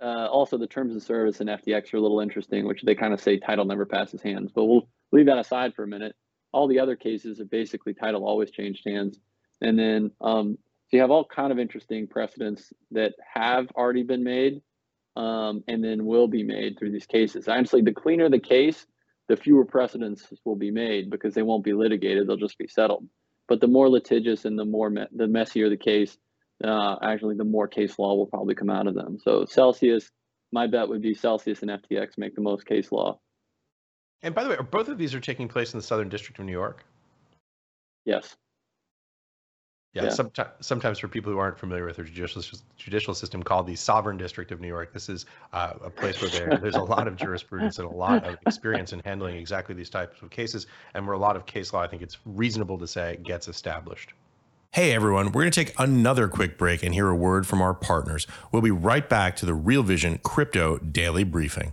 uh, also the terms of service in FTX are a little interesting, which they kind of say title never passes hands, but we'll leave that aside for a minute. All the other cases are basically title always changed hands. And then um, so you have all kind of interesting precedents that have already been made um, and then will be made through these cases. Honestly, the cleaner the case, the fewer precedents will be made because they won't be litigated; they'll just be settled. But the more litigious and the more me- the messier the case, uh, actually, the more case law will probably come out of them. So Celsius, my bet would be Celsius and FTX make the most case law. And by the way, are both of these are taking place in the Southern District of New York. Yes. Yeah, Yeah. Sometimes, sometimes for people who aren't familiar with the judicial judicial system called the Southern District of New York, this is uh, a place where there, there's a lot of jurisprudence and a lot of experience in handling exactly these types of cases, and where a lot of case law, I think it's reasonable to say, gets established. Hey everyone, we're going to take another quick break and hear a word from our partners. We'll be right back to the Real Vision Crypto Daily Briefing.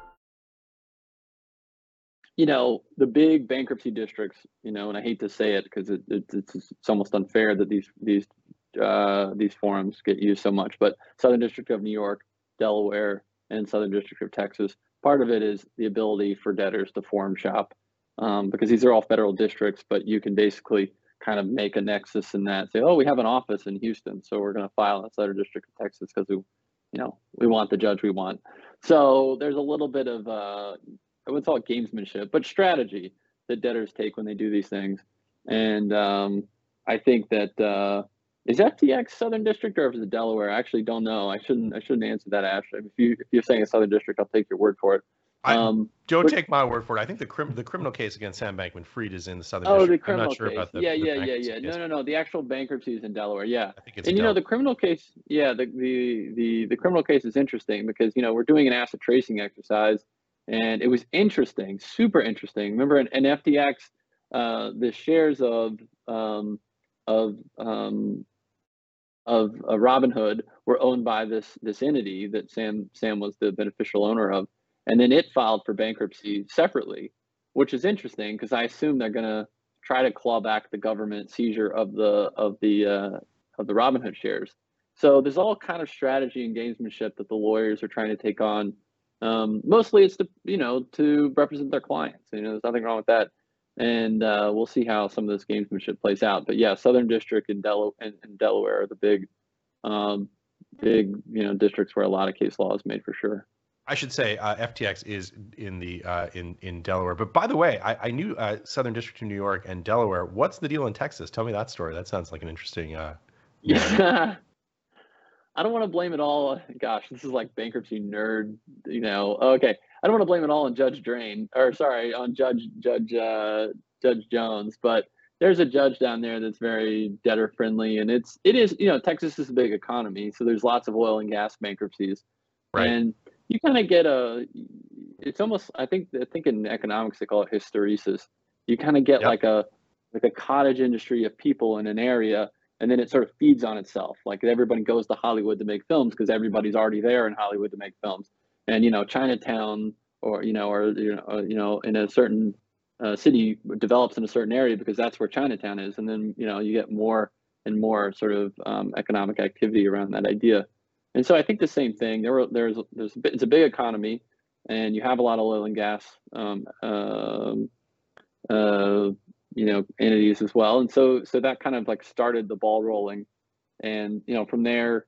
You know, the big bankruptcy districts, you know, and I hate to say it because it, it, it's, it's almost unfair that these these uh, these forums get used so much, but Southern District of New York, Delaware, and Southern District of Texas. Part of it is the ability for debtors to forum shop um, because these are all federal districts, but you can basically kind of make a nexus in that. Say, oh, we have an office in Houston, so we're going to file in Southern District of Texas because we, you know, we want the judge we want. So there's a little bit of uh, I wouldn't call it gamesmanship, but strategy that debtors take when they do these things. And um, I think that uh, is FTX Southern District or is it Delaware? I actually don't know. I shouldn't I shouldn't answer that, Ash. If you if you're saying a Southern District, I'll take your word for it. Um, don't but, take my word for it. I think the crim- the criminal case against Sam Bankman-Fried is in the Southern oh, District. the criminal I'm not sure case. about the yeah, the yeah, yeah, yeah. case. No, no, no. The actual bankruptcy is in Delaware. Yeah, I think it's and you know the criminal case. Yeah, the, the the the criminal case is interesting because you know we're doing an asset tracing exercise, and it was interesting, super interesting. Remember, in, in FTX, uh, the shares of um, of um, of uh, Robinhood were owned by this this entity that Sam Sam was the beneficial owner of, and then it filed for bankruptcy separately, which is interesting because I assume they're going to try to claw back the government seizure of the of the uh, of the Robinhood shares. So there's all kind of strategy and gamesmanship that the lawyers are trying to take on. Um, mostly, it's to you know to represent their clients. You know, there's nothing wrong with that and uh, we'll see how some of this gamesmanship plays out. But yeah, Southern District and, Del- and, and Delaware are the big, um, big you know districts where a lot of case law is made for sure. I should say uh, FTX is in the uh, in in Delaware. But by the way, I, I knew uh, Southern District of New York and Delaware. What's the deal in Texas? Tell me that story. That sounds like an interesting. Uh, yeah. I don't want to blame it all. Gosh, this is like bankruptcy nerd. You know, okay. I don't want to blame it all on Judge Drain, or sorry, on Judge Judge uh, Judge Jones, but there's a judge down there that's very debtor friendly, and it's it is you know Texas is a big economy, so there's lots of oil and gas bankruptcies, right. and you kind of get a. It's almost I think I think in economics they call it hysteresis. You kind of get yep. like a like a cottage industry of people in an area and then it sort of feeds on itself. Like everybody goes to Hollywood to make films because everybody's already there in Hollywood to make films and you know Chinatown or you know or you know, uh, you know in a certain uh, city develops in a certain area because that's where Chinatown is, and then you know you get more and more sort of um, economic activity around that idea. And so I think the same thing. There were there's there's it's a big economy, and you have a lot of oil and gas, um, um, uh, you know, entities as well. And so so that kind of like started the ball rolling, and you know from there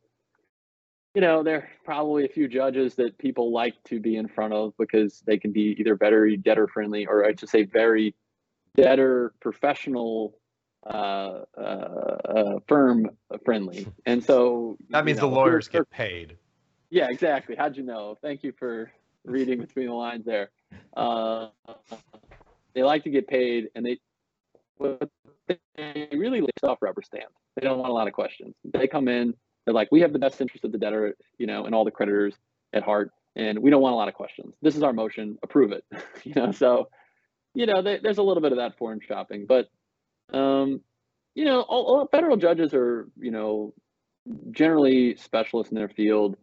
you know, there are probably a few judges that people like to be in front of because they can be either very debtor friendly or I should say very debtor professional uh, uh, uh, firm friendly. And so that means know, the lawyers get paid. Yeah, exactly. How'd you know? Thank you for reading between the lines there. Uh, they like to get paid and they, they really lay off rubber stamp. They don't want a lot of questions. They come in, they're like, we have the best interest of the debtor, you know, and all the creditors at heart, and we don't want a lot of questions. This is our motion. Approve it. you know, so you know, they, there's a little bit of that forum shopping, but um, you know, all, all federal judges are, you know, generally specialists in their field,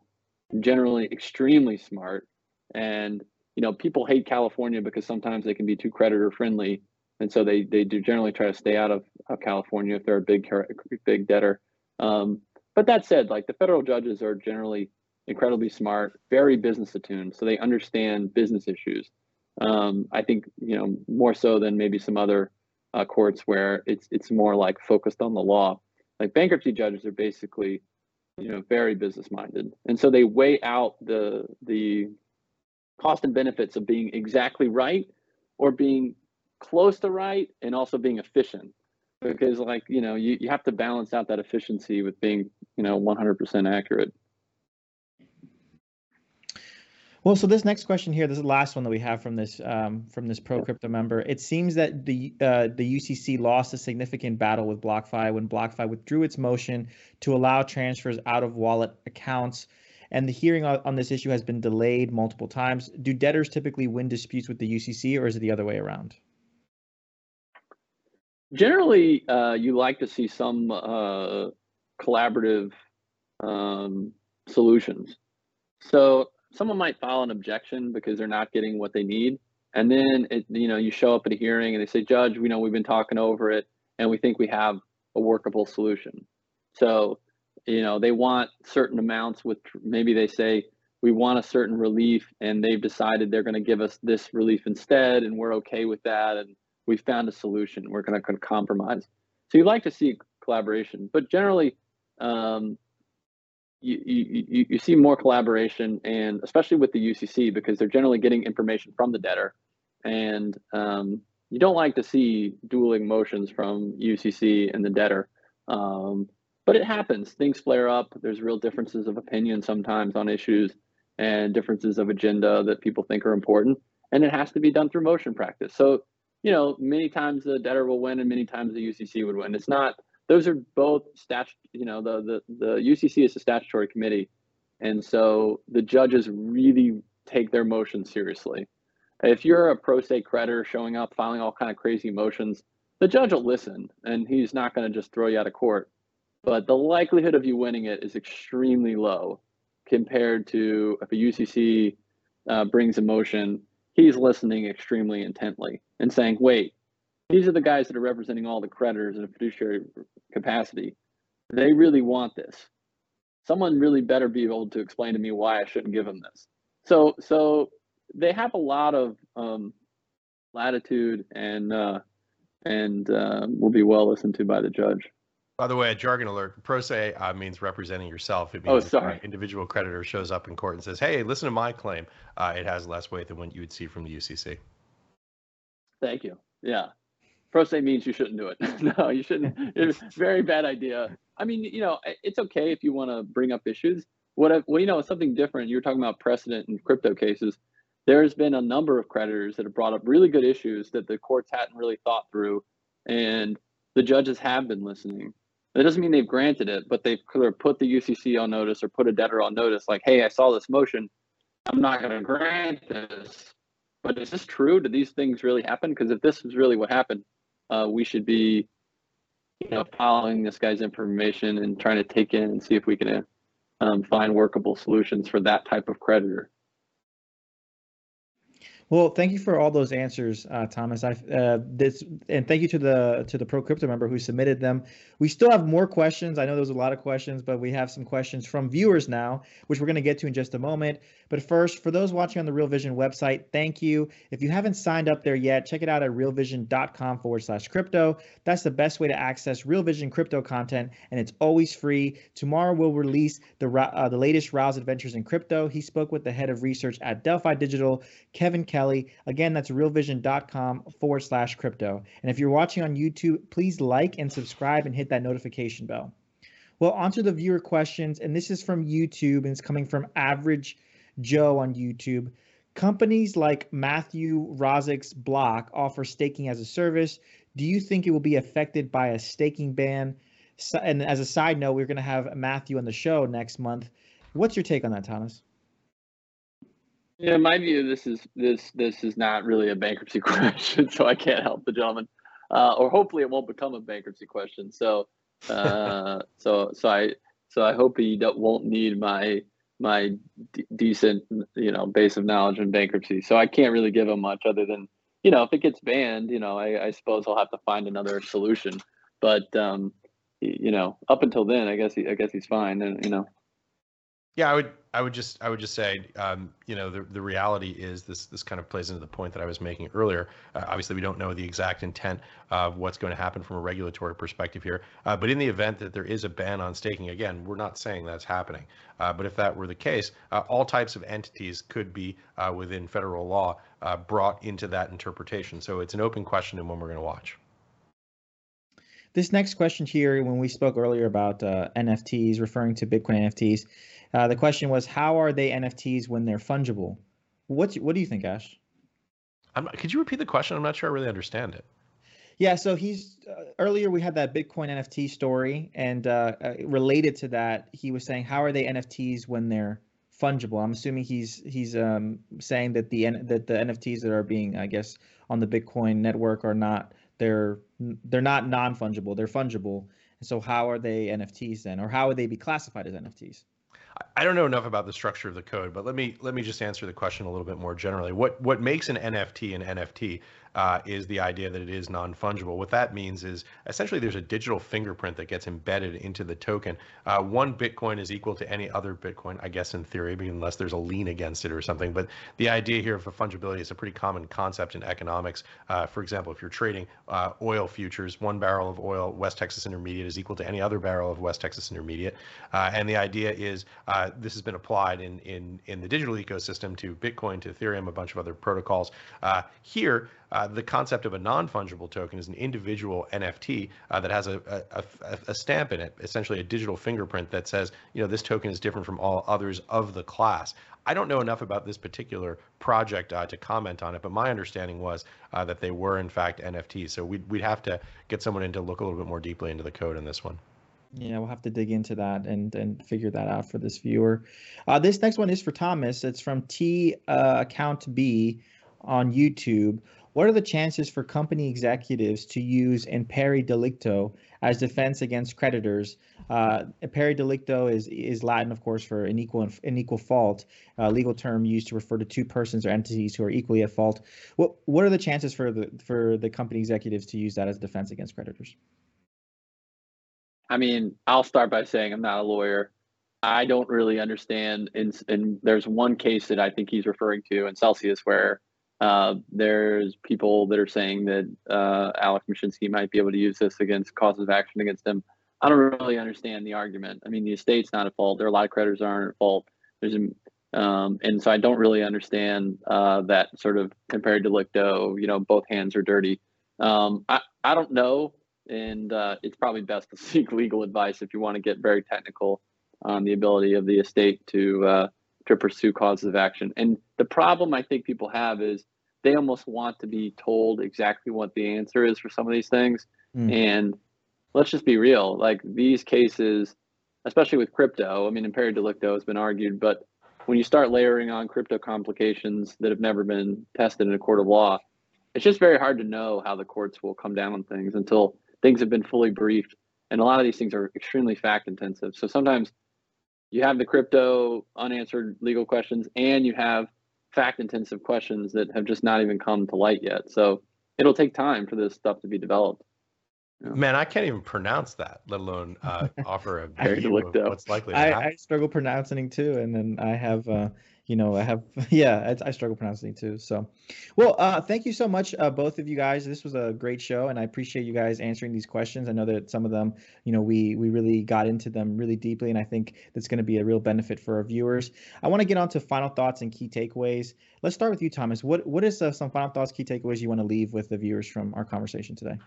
generally extremely smart, and you know, people hate California because sometimes they can be too creditor friendly, and so they they do generally try to stay out of, of California if they're a big big debtor. Um, but that said, like the federal judges are generally incredibly smart, very business attuned, so they understand business issues. Um, I think you know more so than maybe some other uh, courts where it's it's more like focused on the law. Like bankruptcy judges are basically you know very business minded, and so they weigh out the the cost and benefits of being exactly right or being close to right and also being efficient. Because like you know you, you have to balance out that efficiency with being you know 100% accurate. Well so this next question here this is the last one that we have from this um, from this pro crypto member. It seems that the uh, the ucc lost a significant battle with blockfi when blockfi withdrew its motion to allow transfers out of wallet accounts. And the hearing on this issue has been delayed multiple times. Do debtors typically win disputes with the ucc or is it the other way around generally uh, you like to see some uh, collaborative um, solutions. So someone might file an objection because they're not getting what they need, and then it, you know you show up at a hearing and they say, Judge, we know we've been talking over it, and we think we have a workable solution. So you know they want certain amounts with maybe they say we want a certain relief and they've decided they're going to give us this relief instead and we're okay with that and we found a solution we're going to compromise so you like to see collaboration but generally um, you, you, you see more collaboration and especially with the ucc because they're generally getting information from the debtor and um, you don't like to see dueling motions from ucc and the debtor um, but it happens things flare up there's real differences of opinion sometimes on issues and differences of agenda that people think are important. And it has to be done through motion practice. So, you know, many times the debtor will win and many times the UCC would win. It's not, those are both stat, you know, the, the, the UCC is a statutory committee. And so the judges really take their motions seriously. If you're a pro se creditor showing up, filing all kind of crazy motions, the judge will listen and he's not going to just throw you out of court. But the likelihood of you winning it is extremely low compared to if a UCC uh, brings a motion, he's listening extremely intently and saying, wait, these are the guys that are representing all the creditors in a fiduciary capacity. They really want this. Someone really better be able to explain to me why I shouldn't give them this. So, so they have a lot of um, latitude and uh, and uh, will be well listened to by the judge. By the way, a jargon alert: pro se uh, means representing yourself. It oh, means oh, sorry. An individual creditor shows up in court and says, "Hey, listen to my claim." Uh, it has less weight than what you would see from the UCC. Thank you. Yeah, pro se means you shouldn't do it. no, you shouldn't. It's a very bad idea. I mean, you know, it's okay if you want to bring up issues. What if, well, you know, something different. You're talking about precedent in crypto cases. There's been a number of creditors that have brought up really good issues that the courts hadn't really thought through, and the judges have been listening that doesn't mean they've granted it, but they've clearly put the UCC on notice or put a debtor on notice, like, hey, I saw this motion. I'm not going to grant this. But is this true? Did these things really happen? Because if this is really what happened, uh, we should be, you know, following this guy's information and trying to take in and see if we can um, find workable solutions for that type of creditor. Well, thank you for all those answers, uh, Thomas. I uh, this and thank you to the to the Pro Crypto member who submitted them. We still have more questions. I know there was a lot of questions, but we have some questions from viewers now, which we're going to get to in just a moment. But first, for those watching on the Real Vision website, thank you. If you haven't signed up there yet, check it out at realvision.com forward slash crypto. That's the best way to access Real Vision crypto content, and it's always free. Tomorrow we'll release the uh, the latest Raoul's adventures in crypto. He spoke with the head of research at Delphi Digital, Kevin Kelly Kelly. Again, that's realvision.com forward slash crypto. And if you're watching on YouTube, please like and subscribe and hit that notification bell. Well, onto the viewer questions, and this is from YouTube, and it's coming from Average Joe on YouTube. Companies like Matthew Roszak's Bloq offer staking as a service. Do you think it will be affected by a staking ban? And as a side note, we're going to have Matthew on the show next month. What's your take on that, Thomas? Yeah, my view this is this this is not really a bankruptcy question, so I can't help the gentleman, uh, or hopefully it won't become a bankruptcy question. So, uh, so so I so I hope he won't need my my d- decent you know base of knowledge in bankruptcy. So I can't really give him much other than you know if it gets banned, you know I, I suppose I'll have to find another solution. But um, you know up until then, I guess he I guess he's fine, and you know. Yeah, I would I would just I would just say um, you know the the reality is this this kind of plays into the point that I was making earlier. Uh, obviously, we don't know the exact intent of what's going to happen from a regulatory perspective here. Uh, but in the event that there is a ban on staking, again, we're not saying that's happening. Uh, but if that were the case, uh, all types of entities could be uh, within federal law uh, brought into that interpretation. So it's an open question and one we're going to watch. This next question here, when we spoke earlier about NFTs, referring to Bitcoin NFTs. Uh, the question was, how are they NFTs when they're fungible? What what do you think, Ash? I'm, could you repeat the question? I'm not sure I really understand it. Yeah, so he's uh, earlier we had that Bitcoin NFT story, and uh, uh, related to that, he was saying, how are they NFTs when they're fungible? I'm assuming he's he's um, saying that the that the NFTs that are being, I guess, on the Bitcoin network are not they're they're not non fungible, they're fungible, so, how are they NFTs then, or how would they be classified as NFTs? I don't know enough about the structure of the code, but let me let me just answer the question a little bit more generally. What what makes an NFT an NFT? Uh, is the idea that it is non-fungible. What that means is essentially there's a digital fingerprint that gets embedded into the token. Uh, one Bitcoin is equal to any other Bitcoin, I guess in theory, unless there's a lien against it or something. But the idea here of fungibility is a pretty common concept in economics. Uh, for example, if you're trading uh, oil futures, one barrel of oil West Texas Intermediate is equal to any other barrel of West Texas Intermediate. Uh, and the idea is uh, this has been applied in in in the digital ecosystem to Bitcoin, to Ethereum, a bunch of other protocols. here, uh, the concept of a non-fungible token is an individual NFT uh, that has a, a, a, stamp in it, essentially a digital fingerprint that says, you know, this token is different from all others of the class. I don't know enough about this particular project uh, to comment on it, but my understanding was uh, that they were in fact NFTs. So we'd, we'd have to get someone in to look a little bit more deeply into the code in this one. Yeah, we'll have to dig into that and and figure that out for this viewer. Uh, this next one is for Thomas. It's from T uh, Account B on YouTube. What are the chances for company executives to use in pari delicto as defense against creditors? Uh, in pari delicto is is Latin, of course, for an equal an equal fault, a legal term used to refer to two persons or entities who are equally at fault. What what are the chances for the for the company executives to use that as defense against creditors? I mean, I'll start by saying I'm not a lawyer. I don't really understand. And, and there's one case that I think he's referring to in Celsius where uh, there's people that are saying that uh, Alex Mashinsky might be able to use this against causes of action against him. I don't really understand the argument. I mean, the estate's not at fault. There are a lot of creditors aren't at fault. There's, um, and so I don't really understand uh, that sort of in pari delicto. You know, both hands are dirty. Um, I I don't know, and uh, it's probably best to seek legal advice if you want to get very technical on the ability of the estate to uh, to pursue causes of action. And the problem I think people have is they almost want to be told exactly what the answer is for some of these things. Mm. And let's just be real, like these cases, especially with crypto, I mean, in pari delicto has been argued, but when you start layering on crypto complications that have never been tested in a court of law, it's just very hard to know how the courts will come down on things until things have been fully briefed. And a lot of these things are extremely fact intensive. So sometimes you have the crypto unanswered legal questions and you have fact intensive questions that have just not even come to light yet. So it'll take time for this stuff to be developed. Man, I can't even pronounce that, let alone uh, offer a view of what's likely to I, I, struggle pronouncing too, and then I have uh, you know, I have, yeah, I, I struggle pronouncing too. So, well, uh, thank you so much, uh, both of you guys. This was a great show, and I appreciate you guys answering these questions. I know that some of them, you know, we we really got into them really deeply, and I think that's going to be a real benefit for our viewers. I want to get on to final thoughts and key takeaways. Let's start with you, Thomas. What what is uh, some final thoughts, key takeaways you want to leave with the viewers from our conversation today?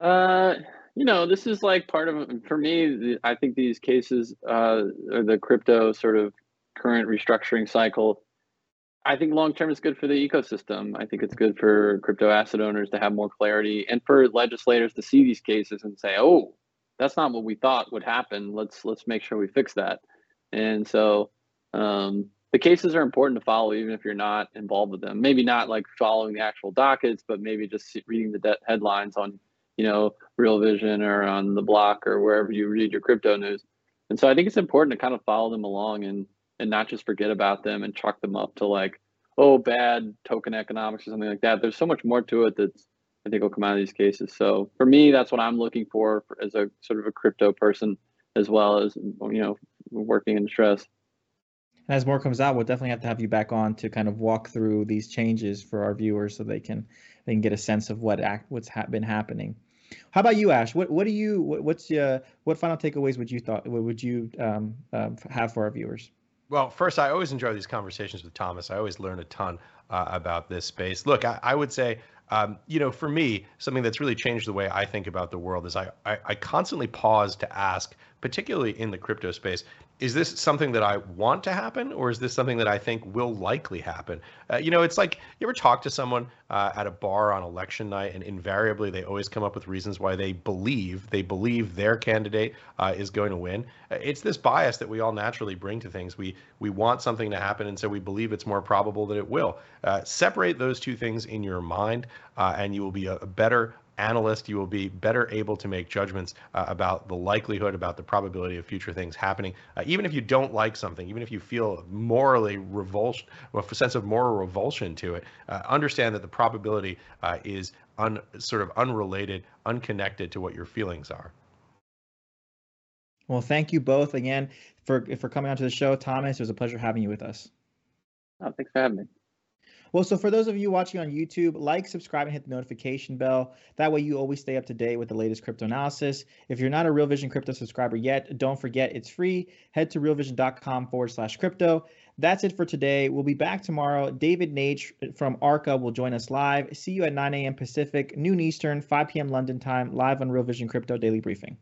Uh, you know, this is like part of for me. I think these cases, uh, or the crypto sort of current restructuring cycle. I think long term is good for the ecosystem. I think it's good for crypto asset owners to have more clarity and for legislators to see these cases and say, "Oh, that's not what we thought would happen. Let's let's make sure we fix that." And so um, the cases are important to follow, even if you're not involved with them. Maybe not like following the actual dockets, but maybe just reading the de- headlines on, you know, Real Vision or on the Block or wherever you read your crypto news. And so I think it's important to kind of follow them along and and not just forget about them and chalk them up to like, oh, bad token economics or something like that. There's so much more to it that's I think will come out of these cases. So for me, that's what I'm looking for, as a sort of a crypto person, as well as you know working in stress. As more comes out, we'll definitely have to have you back on to kind of walk through these changes for our viewers, so they can they can get a sense of what act what's ha- been happening. How about you, Ash? What what do you what, what's uh, what final takeaways would you thought would you um, uh, have for our viewers? Well, first, I always enjoy these conversations with Thomas. I always learn a ton uh, about this space. Look, I, I would say, um, you know, for me, something that's really changed the way I think about the world is I, I, I constantly pause to ask, particularly in the crypto space, is this something that I want to happen, or is this something that I think will likely happen? Uh, you know, it's like you ever talk to someone uh, at a bar on election night, and invariably they always come up with reasons why they believe they believe their candidate uh, is going to win. Uh, it's this bias that we all naturally bring to things. We we want something to happen, and so we believe it's more probable that it will. Uh, separate those two things in your mind, uh, and you will be a, a better analyst. You will be better able to make judgments uh, about the likelihood, about the probability of future things happening. Uh, even if you don't like something, even if you feel morally revulsion, a sense of moral revulsion to it, uh, understand that the probability uh, is un, sort of unrelated, unconnected to what your feelings are. Well, thank you both again for for coming onto the show, Thomas. It was a pleasure having you with us. Oh, thanks for having me. Well, so for those of you watching on YouTube, like, subscribe, and hit the notification bell. That way you always stay up to date with the latest crypto analysis. If you're not a Real Vision crypto subscriber yet, don't forget it's free. Head to realvision.com forward slash crypto. That's it for today. We'll be back tomorrow. David Nage from ARCA will join us live. See you at 9 a.m. Pacific, noon Eastern, 5 p.m. London time, live on Real Vision Crypto Daily Briefing.